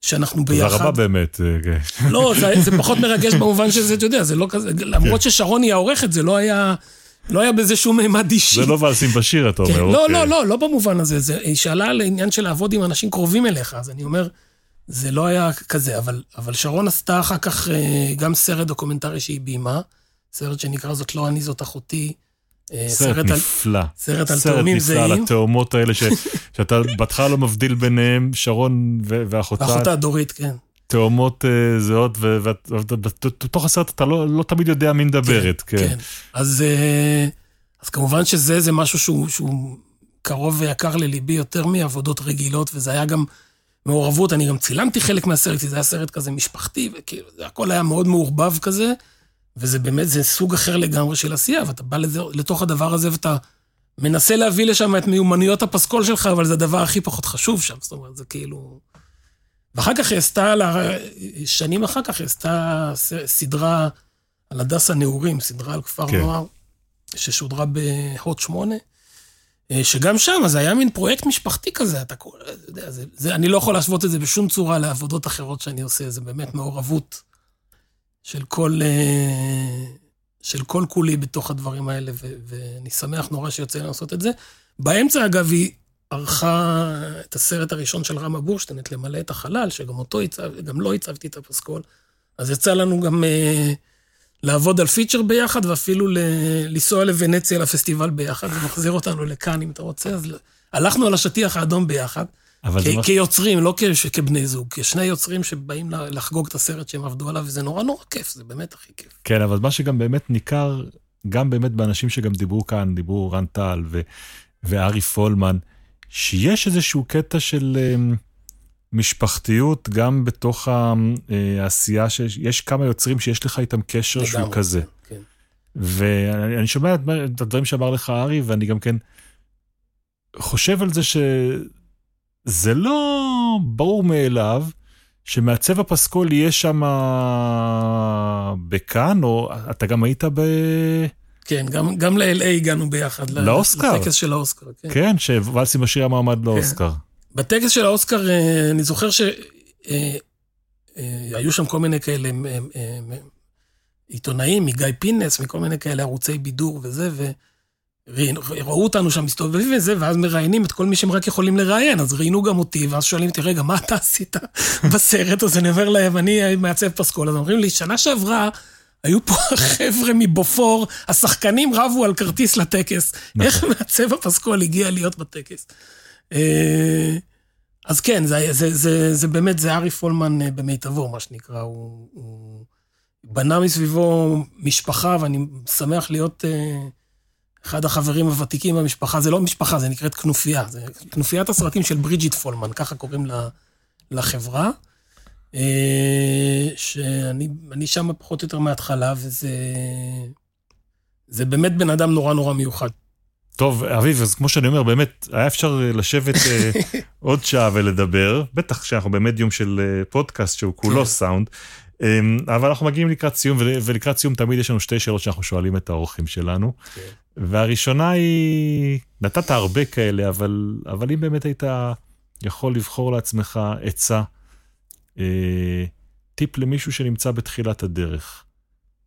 שאנחנו ביחד. תודה רבה באמת. אה, כן. לא, זה, זה פחות מרגש במובן שזה, אתה יודע, זה לא כזה, למרות כן. ששרון היא העורכת, זה לא היה... לא היה בזה שום מימד אישי. זה לא ואלסים בשיר, אתה אומר, כן, לא, אוקיי. לא, לא, לא במובן הזה. זה, היא שאלה על העניין של לעבוד עם אנשים קרובים אליך, אז אני אומר, זה לא היה כזה, אבל, אבל שרון עשתה אחר כך אה, גם סרט דוקומנטרי שהיא ביימה, סרט שנקרא זאת לא אני, זאת אחותי. אה, סרט, נפלא. סרט על תאומים זהים. סרט נפלא על התאומות האלה, ש, שאתה בהתחלה לא מבדיל ביניהם, שרון ואחותה. ואחותה דורית, כן. תאומות uh, זהות, ובתוך הסרט אתה לא, לא תמיד יודע מי מדברת. כן, כן. כן. אז, uh, אז כמובן שזה זה משהו שהוא, שהוא קרוב ויקר לליבי יותר מעבודות רגילות, וזה היה גם מעורבות, אני גם צילמתי חלק מהסרט, זה היה סרט כזה משפחתי, וכאילו, זה הכל היה מאוד מעורבב כזה, וזה באמת, זה סוג אחר לגמרי של עשייה, ואתה בא לזה, לתוך הדבר הזה ואתה מנסה להביא לשם את מיומנויות הפסקול שלך, אבל זה הדבר הכי פחות חשוב שם, זאת אומרת, זה כאילו... ואחר כך היא עשתה, שנים אחר כך היא עשתה סדרה על הדס הנעורים, סדרה על כפר כן. נוער, ששודרה בהוט 8, אה, שגם שם זה היה מין פרויקט משפחתי כזה, אתה כל... יודע, זה, זה, אני לא יכול להשוות את זה בשום צורה לעבודות אחרות שאני עושה, זה באמת מעורבות של כל, אה, של כל כולי בתוך הדברים האלה, ו, ואני שמח נורא שיוצא לי לעשות את זה. באמצע, אגב, היא ערכה את הסרט הראשון של רמה בורשטיין, את למלא את החלל, שגם אותו הצב, גם לא הצבתי את הפסקול. אז יצא לנו גם uh, לעבוד על פיצ'ר ביחד, ואפילו ל- לנסוע לוונציה לפסטיבל ביחד, ומחזיר אותנו לכאן, אם אתה רוצה. אז הלכנו על השטיח האדום ביחד. כ- כיוצרים, לא כ- כבני זוג, כשני יוצרים שבאים לחגוג את הסרט שהם עבדו עליו, וזה נורא נורא כיף, זה באמת הכי כיף. כן, אבל מה שגם באמת ניכר, גם באמת באנשים שגם דיברו כאן, דיברו רן טל ו- וארי פולמן, שיש איזשהו קטע של אמ, משפחתיות גם בתוך אה, העשייה, שיש כמה יוצרים שיש לך איתם קשר שהוא כזה. כן. ואני שומע את הדברים שאמר לך ארי, ואני גם כן חושב על זה שזה לא ברור מאליו שמעצב הפסקול יהיה שם בכאן, או אתה גם היית ב... כן, גם, גם ל-LA הגענו ביחד. לאוסקר. לטקס של האוסקר, כן. כן, שוואלסי משאיר המעמד כן. לאוסקר. בטקס של האוסקר, אה, אני זוכר שהיו אה, אה, שם כל מיני כאלה עיתונאים, מגיא פינס, מכל מיני כאלה ערוצי בידור וזה, וראו אותנו שם מסתובבים וזה, ואז מראיינים את כל מי שהם רק יכולים לראיין, אז ראיינו גם אותי, ואז שואלים אותי, רגע, מה אתה עשית בסרט? אז אני אומר להם, אני מעצב פסקול, אז אומרים לי, שנה שעברה, היו פה חבר'ה מבופור, השחקנים רבו על כרטיס לטקס. נכון. איך מעצב הפסקול הגיע להיות בטקס? אה, אז כן, זה, זה, זה, זה באמת, זה ארי פולמן אה, במיטבו, מה שנקרא. הוא, הוא בנה מסביבו משפחה, ואני שמח להיות אה, אחד החברים הוותיקים במשפחה. זה לא משפחה, זה נקראת כנופיה. זה כנופיית הסרטים של ברידג'יט פולמן, ככה קוראים לחברה. אה, שאני שם פחות או יותר מההתחלה, וזה זה באמת בן אדם נורא נורא מיוחד. טוב, אביב, אז כמו שאני אומר, באמת, היה אפשר לשבת אה, עוד שעה ולדבר, בטח שאנחנו במדיום של אה, פודקאסט שהוא כולו כן. סאונד, אמ, אבל אנחנו מגיעים לקראת סיום, ולקראת סיום תמיד יש לנו שתי שאלות שאנחנו שואלים את האורחים שלנו. כן. והראשונה היא, נתת הרבה כאלה, אבל, אבל אם באמת היית יכול לבחור לעצמך עצה, אה, טיפ למישהו שנמצא בתחילת הדרך,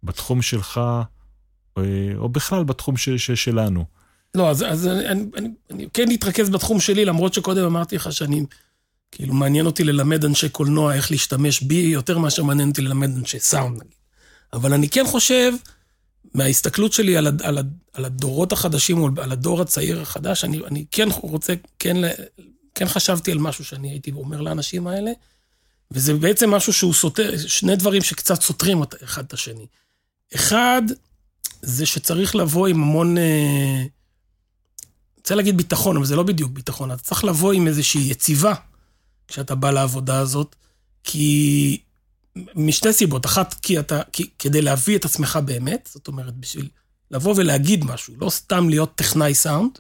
בתחום שלך, אה, או בכלל בתחום ש, ש, שלנו. לא, אז, אז אני, אני, אני, אני כן אתרכז בתחום שלי, למרות שקודם אמרתי לך שאני, כאילו, מעניין אותי ללמד אנשי קולנוע איך להשתמש בי, יותר מאשר מעניין אותי ללמד אנשי סאונד, נגיד. אבל אני כן חושב, מההסתכלות שלי על, על, על הדורות החדשים, או על הדור הצעיר החדש, אני, אני כן רוצה, כן, כן חשבתי על משהו שאני הייתי אומר לאנשים האלה, וזה בעצם משהו שהוא סותר, שני דברים שקצת סותרים אחד את השני. אחד, זה שצריך לבוא עם המון, אני רוצה להגיד ביטחון, אבל זה לא בדיוק ביטחון, אתה צריך לבוא עם איזושהי יציבה כשאתה בא לעבודה הזאת, כי... משתי סיבות, אחת, כי אתה, כי, כדי להביא את עצמך באמת, זאת אומרת, בשביל לבוא ולהגיד משהו, לא סתם להיות טכנאי סאונד,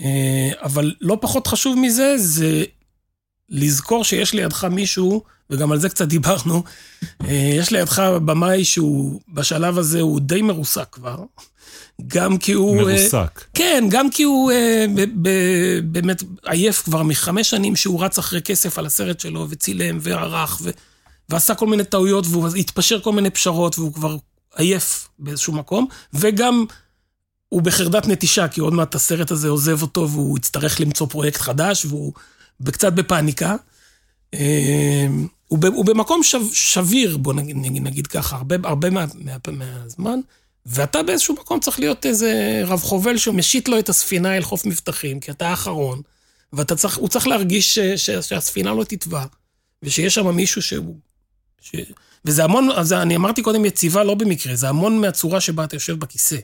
אה, אבל לא פחות חשוב מזה, זה לזכור שיש לידך מישהו, וגם על זה קצת דיברנו, אה, יש לידך במאי שהוא בשלב הזה הוא די מרוסק כבר. גם כי הוא... אה, מרוסק. כן, גם כי הוא אה, באמת עייף כבר מחמש שנים שהוא רץ אחרי כסף על הסרט שלו, וצילם וערך, ו, ועשה כל מיני טעויות, והוא התפשר כל מיני פשרות, והוא כבר עייף באיזשהו מקום, וגם הוא בחרדת נטישה, כי עוד מעט הסרט הזה עוזב אותו, והוא יצטרך למצוא פרויקט חדש, והוא וקצת בפאניקה. אמ, הוא במקום שב, שביר, בוא נגיד, נגיד, נגיד ככה, הרבה, הרבה מה, מה, מהזמן, ואתה באיזשהו מקום צריך להיות איזה רב חובל שמשית לו את הספינה אל חוף מבטחים, כי אתה האחרון, והוא צריך להרגיש ש, ש, שהספינה לא תטבע, ושיש שם מישהו שהוא... ש... וזה המון, אז אני אמרתי קודם יציבה לא במקרה, זה המון מהצורה שבה אתה יושב בכיסא.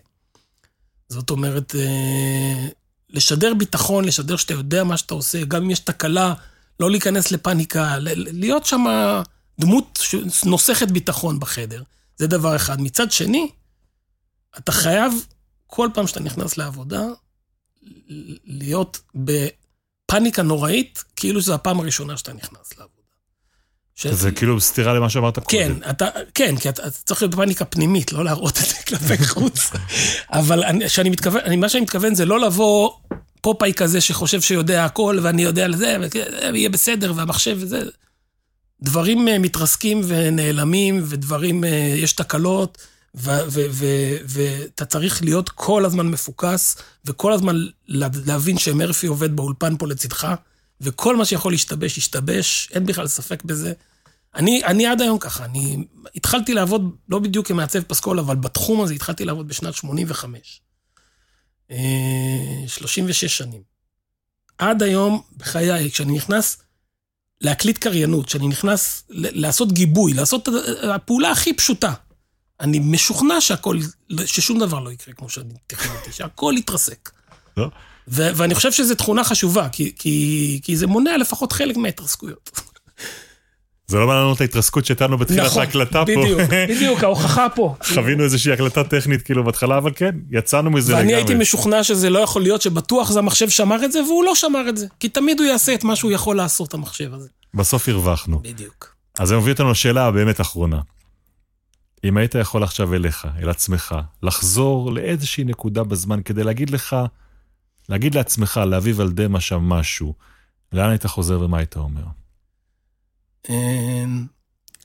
זאת אומרת, אה, לשדר ביטחון, לשדר שאתה יודע מה שאתה עושה, גם אם יש תקלה, לא להיכנס לפאניקה, להיות שם דמות נוסכת ביטחון בחדר. זה דבר אחד. מצד שני, אתה חייב, כל פעם שאתה נכנס לעבודה, להיות בפאניקה נוראית, כאילו זו הפעם הראשונה שאתה נכנס לעבודה. ש... זה כאילו סתירה למה שאמרת כן, קודם. אתה, כן, כי אתה, אתה צריך להיות בפאניקה פנימית, לא להראות את זה כלפי חוץ. אבל אני, שאני מתכוון, אני, מה שאני מתכוון זה לא לבוא פופאי כזה שחושב שיודע הכל, ואני יודע על זה, ויהיה בסדר, והמחשב וזה. דברים אה, מתרסקים ונעלמים, ודברים, אה, יש תקלות, ואתה צריך להיות כל הזמן מפוקס, וכל הזמן להבין שמרפי עובד באולפן פה לצדך, וכל מה שיכול להשתבש, ישתבש, אין בכלל ספק בזה. אני, אני עד היום ככה, אני התחלתי לעבוד, לא בדיוק כמעצב פסקול, אבל בתחום הזה התחלתי לעבוד בשנת 85. 36 אה, שנים. עד היום, בחיי, כשאני נכנס להקליט קריינות, כשאני נכנס לעשות גיבוי, לעשות הפעולה הכי פשוטה, אני משוכנע שהכל, ששום דבר לא יקרה כמו שאני תכננתי, שהכל יתרסק. לא. ואני חושב שזו תכונה חשובה, כי, כי, כי זה מונע לפחות חלק מההתרסקויות. זה לא מעניין לנו את ההתרסקות שהייתה בתחילת נכון, ההקלטה בדיוק, פה. בדיוק, בדיוק, ההוכחה פה. חווינו איזושהי הקלטה טכנית כאילו בהתחלה, אבל כן, יצאנו מזה לגמרי. ואני הייתי משוכנע שזה לא יכול להיות שבטוח זה המחשב שמר את זה, והוא לא שמר את זה. כי תמיד הוא יעשה את מה שהוא יכול לעשות, המחשב הזה. בסוף הרווחנו. בדיוק. אז זה מביא אותנו לשאלה הבאמת אחרונה. אם היית יכול עכשיו אליך, אל עצמך, לחזור לאיזושהי נקודה בזמן כדי להגיד לך, להגיד לעצמך, לאביב על דמה שם משהו, לאן היית חוזר ומה היית אומר? אמ,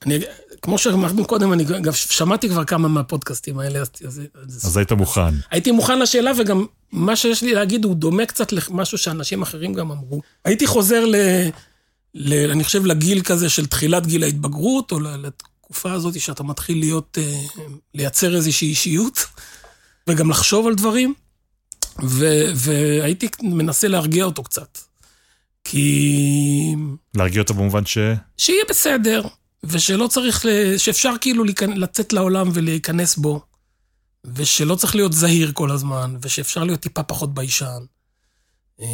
אני, כמו שאמרנו קודם, אני גם שמעתי כבר כמה מהפודקאסטים האלה, אז... אז, אז היית מוכן. הייתי מוכן לשאלה, וגם מה שיש לי להגיד הוא דומה קצת למשהו שאנשים אחרים גם אמרו. הייתי חוזר ל... ל אני חושב לגיל כזה של תחילת גיל ההתבגרות, או לתקופה הזאת שאתה מתחיל להיות, אה, לייצר איזושהי אישיות, וגם לחשוב על דברים, ו, והייתי מנסה להרגיע אותו קצת. כי... להרגיע אותו במובן ש... שיהיה בסדר, ושלא צריך, שאפשר כאילו לצאת לעולם ולהיכנס בו, ושלא צריך להיות זהיר כל הזמן, ושאפשר להיות טיפה פחות ביישן, אה,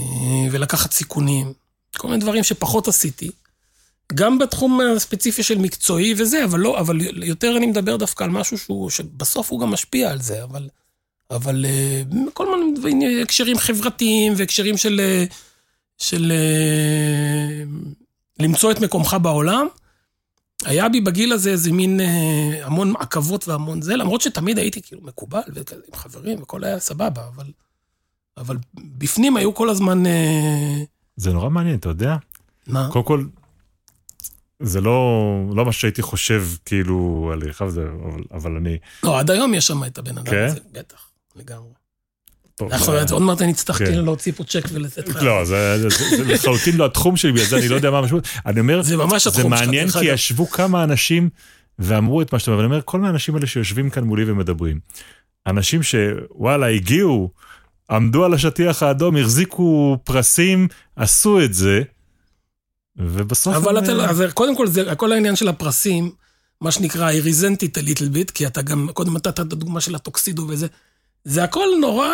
ולקחת סיכונים, כל מיני דברים שפחות עשיתי. גם בתחום הספציפי של מקצועי וזה, אבל לא, אבל יותר אני מדבר דווקא על משהו שהוא, שבסוף הוא גם משפיע על זה, אבל, אבל אה, כל מיני הקשרים חברתיים והקשרים של... אה, של אה, למצוא את מקומך בעולם. היה בי בגיל הזה איזה מין אה, המון עכבות והמון זה, למרות שתמיד הייתי כאילו מקובל וכזה עם חברים וכל היה סבבה, אבל, אבל בפנים היו כל הזמן... אה... זה נורא מעניין, אתה יודע? מה? קודם כל, זה לא, לא מה שהייתי חושב כאילו עליך, אבל, אבל אני... לא, עד היום יש שם את הבן אדם כן? הזה, בטח, לגמרי. אנחנו עוד מעט אני אצטרך כן. כאילו להוציא פה צ'ק ולתת לך. לא, זה לחלוטין לא התחום שלי, בגלל זה אני לא יודע מה המשמעות. אני אומר, זה ממש התחום שלך. זה מעניין כי ישבו כמה אנשים ואמרו את מה שאתה אומר, ואני אומר, כל האנשים האלה שיושבים כאן מולי ומדברים, אנשים שוואלה, הגיעו, עמדו על השטיח האדום, החזיקו פרסים, עשו את זה, ובסוף... אבל אתה לא, אז קודם כל, זה כל העניין של הפרסים, מה שנקרא, I resent it a little bit, כי אתה גם, קודם נתת את הדוגמה של הטוקסידו וזה. זה הכל נורא,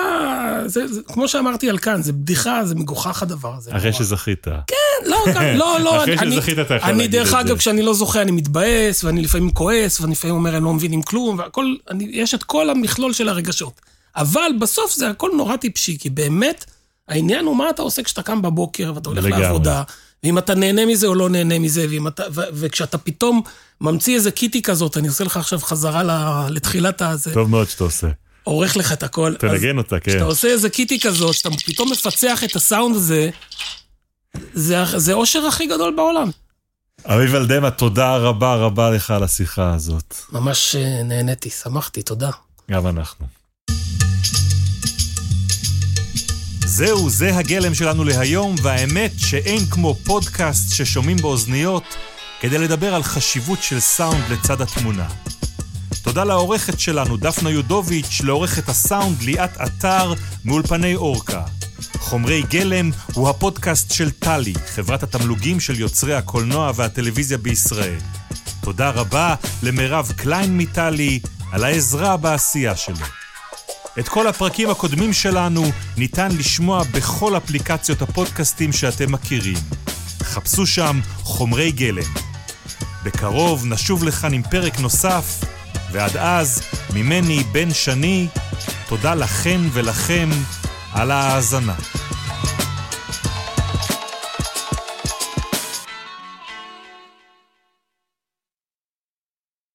זה, זה, כמו שאמרתי על כאן, זה בדיחה, זה מגוחך הדבר הזה. אחרי נורא. שזכית. כן, לא, לא, לא. אחרי אני, שזכית אתה יכול להגיד את זה. אני דרך אגב, כשאני לא זוכה, אני מתבאס, ואני לפעמים כועס, ואני לפעמים אומר, אני לא מבינים כלום, והכל, אני, יש את כל המכלול של הרגשות. אבל בסוף זה הכל נורא טיפשי, כי באמת, העניין הוא מה אתה עושה כשאתה קם בבוקר, ואתה הולך לגמרי. לעבודה, ואם אתה נהנה מזה או לא נהנה מזה, אתה, ו, וכשאתה פתאום ממציא איזה קיטי כזאת, אני עושה לך עכשיו חזרה לתחילת הזה. טוב מאוד שאתה עושה. עורך לך את הכל. תנגן אותה, כן. כשאתה עושה איזה קיטי כזאת, שאתה פתאום מפצח את הסאונד הזה, זה, זה אושר הכי גדול בעולם. אביב אלדמה, תודה רבה רבה לך על השיחה הזאת. ממש אה, נהניתי, שמחתי, תודה. גם אנחנו. זהו, זה הגלם שלנו להיום, והאמת שאין כמו פודקאסט ששומעים באוזניות כדי לדבר על חשיבות של סאונד לצד התמונה. תודה לעורכת שלנו, דפנה יודוביץ', לעורכת הסאונד ליאת עטר, מאולפני אורקה. חומרי גלם הוא הפודקאסט של תל"י, חברת התמלוגים של יוצרי הקולנוע והטלוויזיה בישראל. תודה רבה למירב קליין מתל"י על העזרה בעשייה שלו. את כל הפרקים הקודמים שלנו ניתן לשמוע בכל אפליקציות הפודקאסטים שאתם מכירים. חפשו שם חומרי גלם. בקרוב נשוב לכאן עם פרק נוסף ועד אז, ממני, בן שני, תודה לכן ולכם על ההאזנה.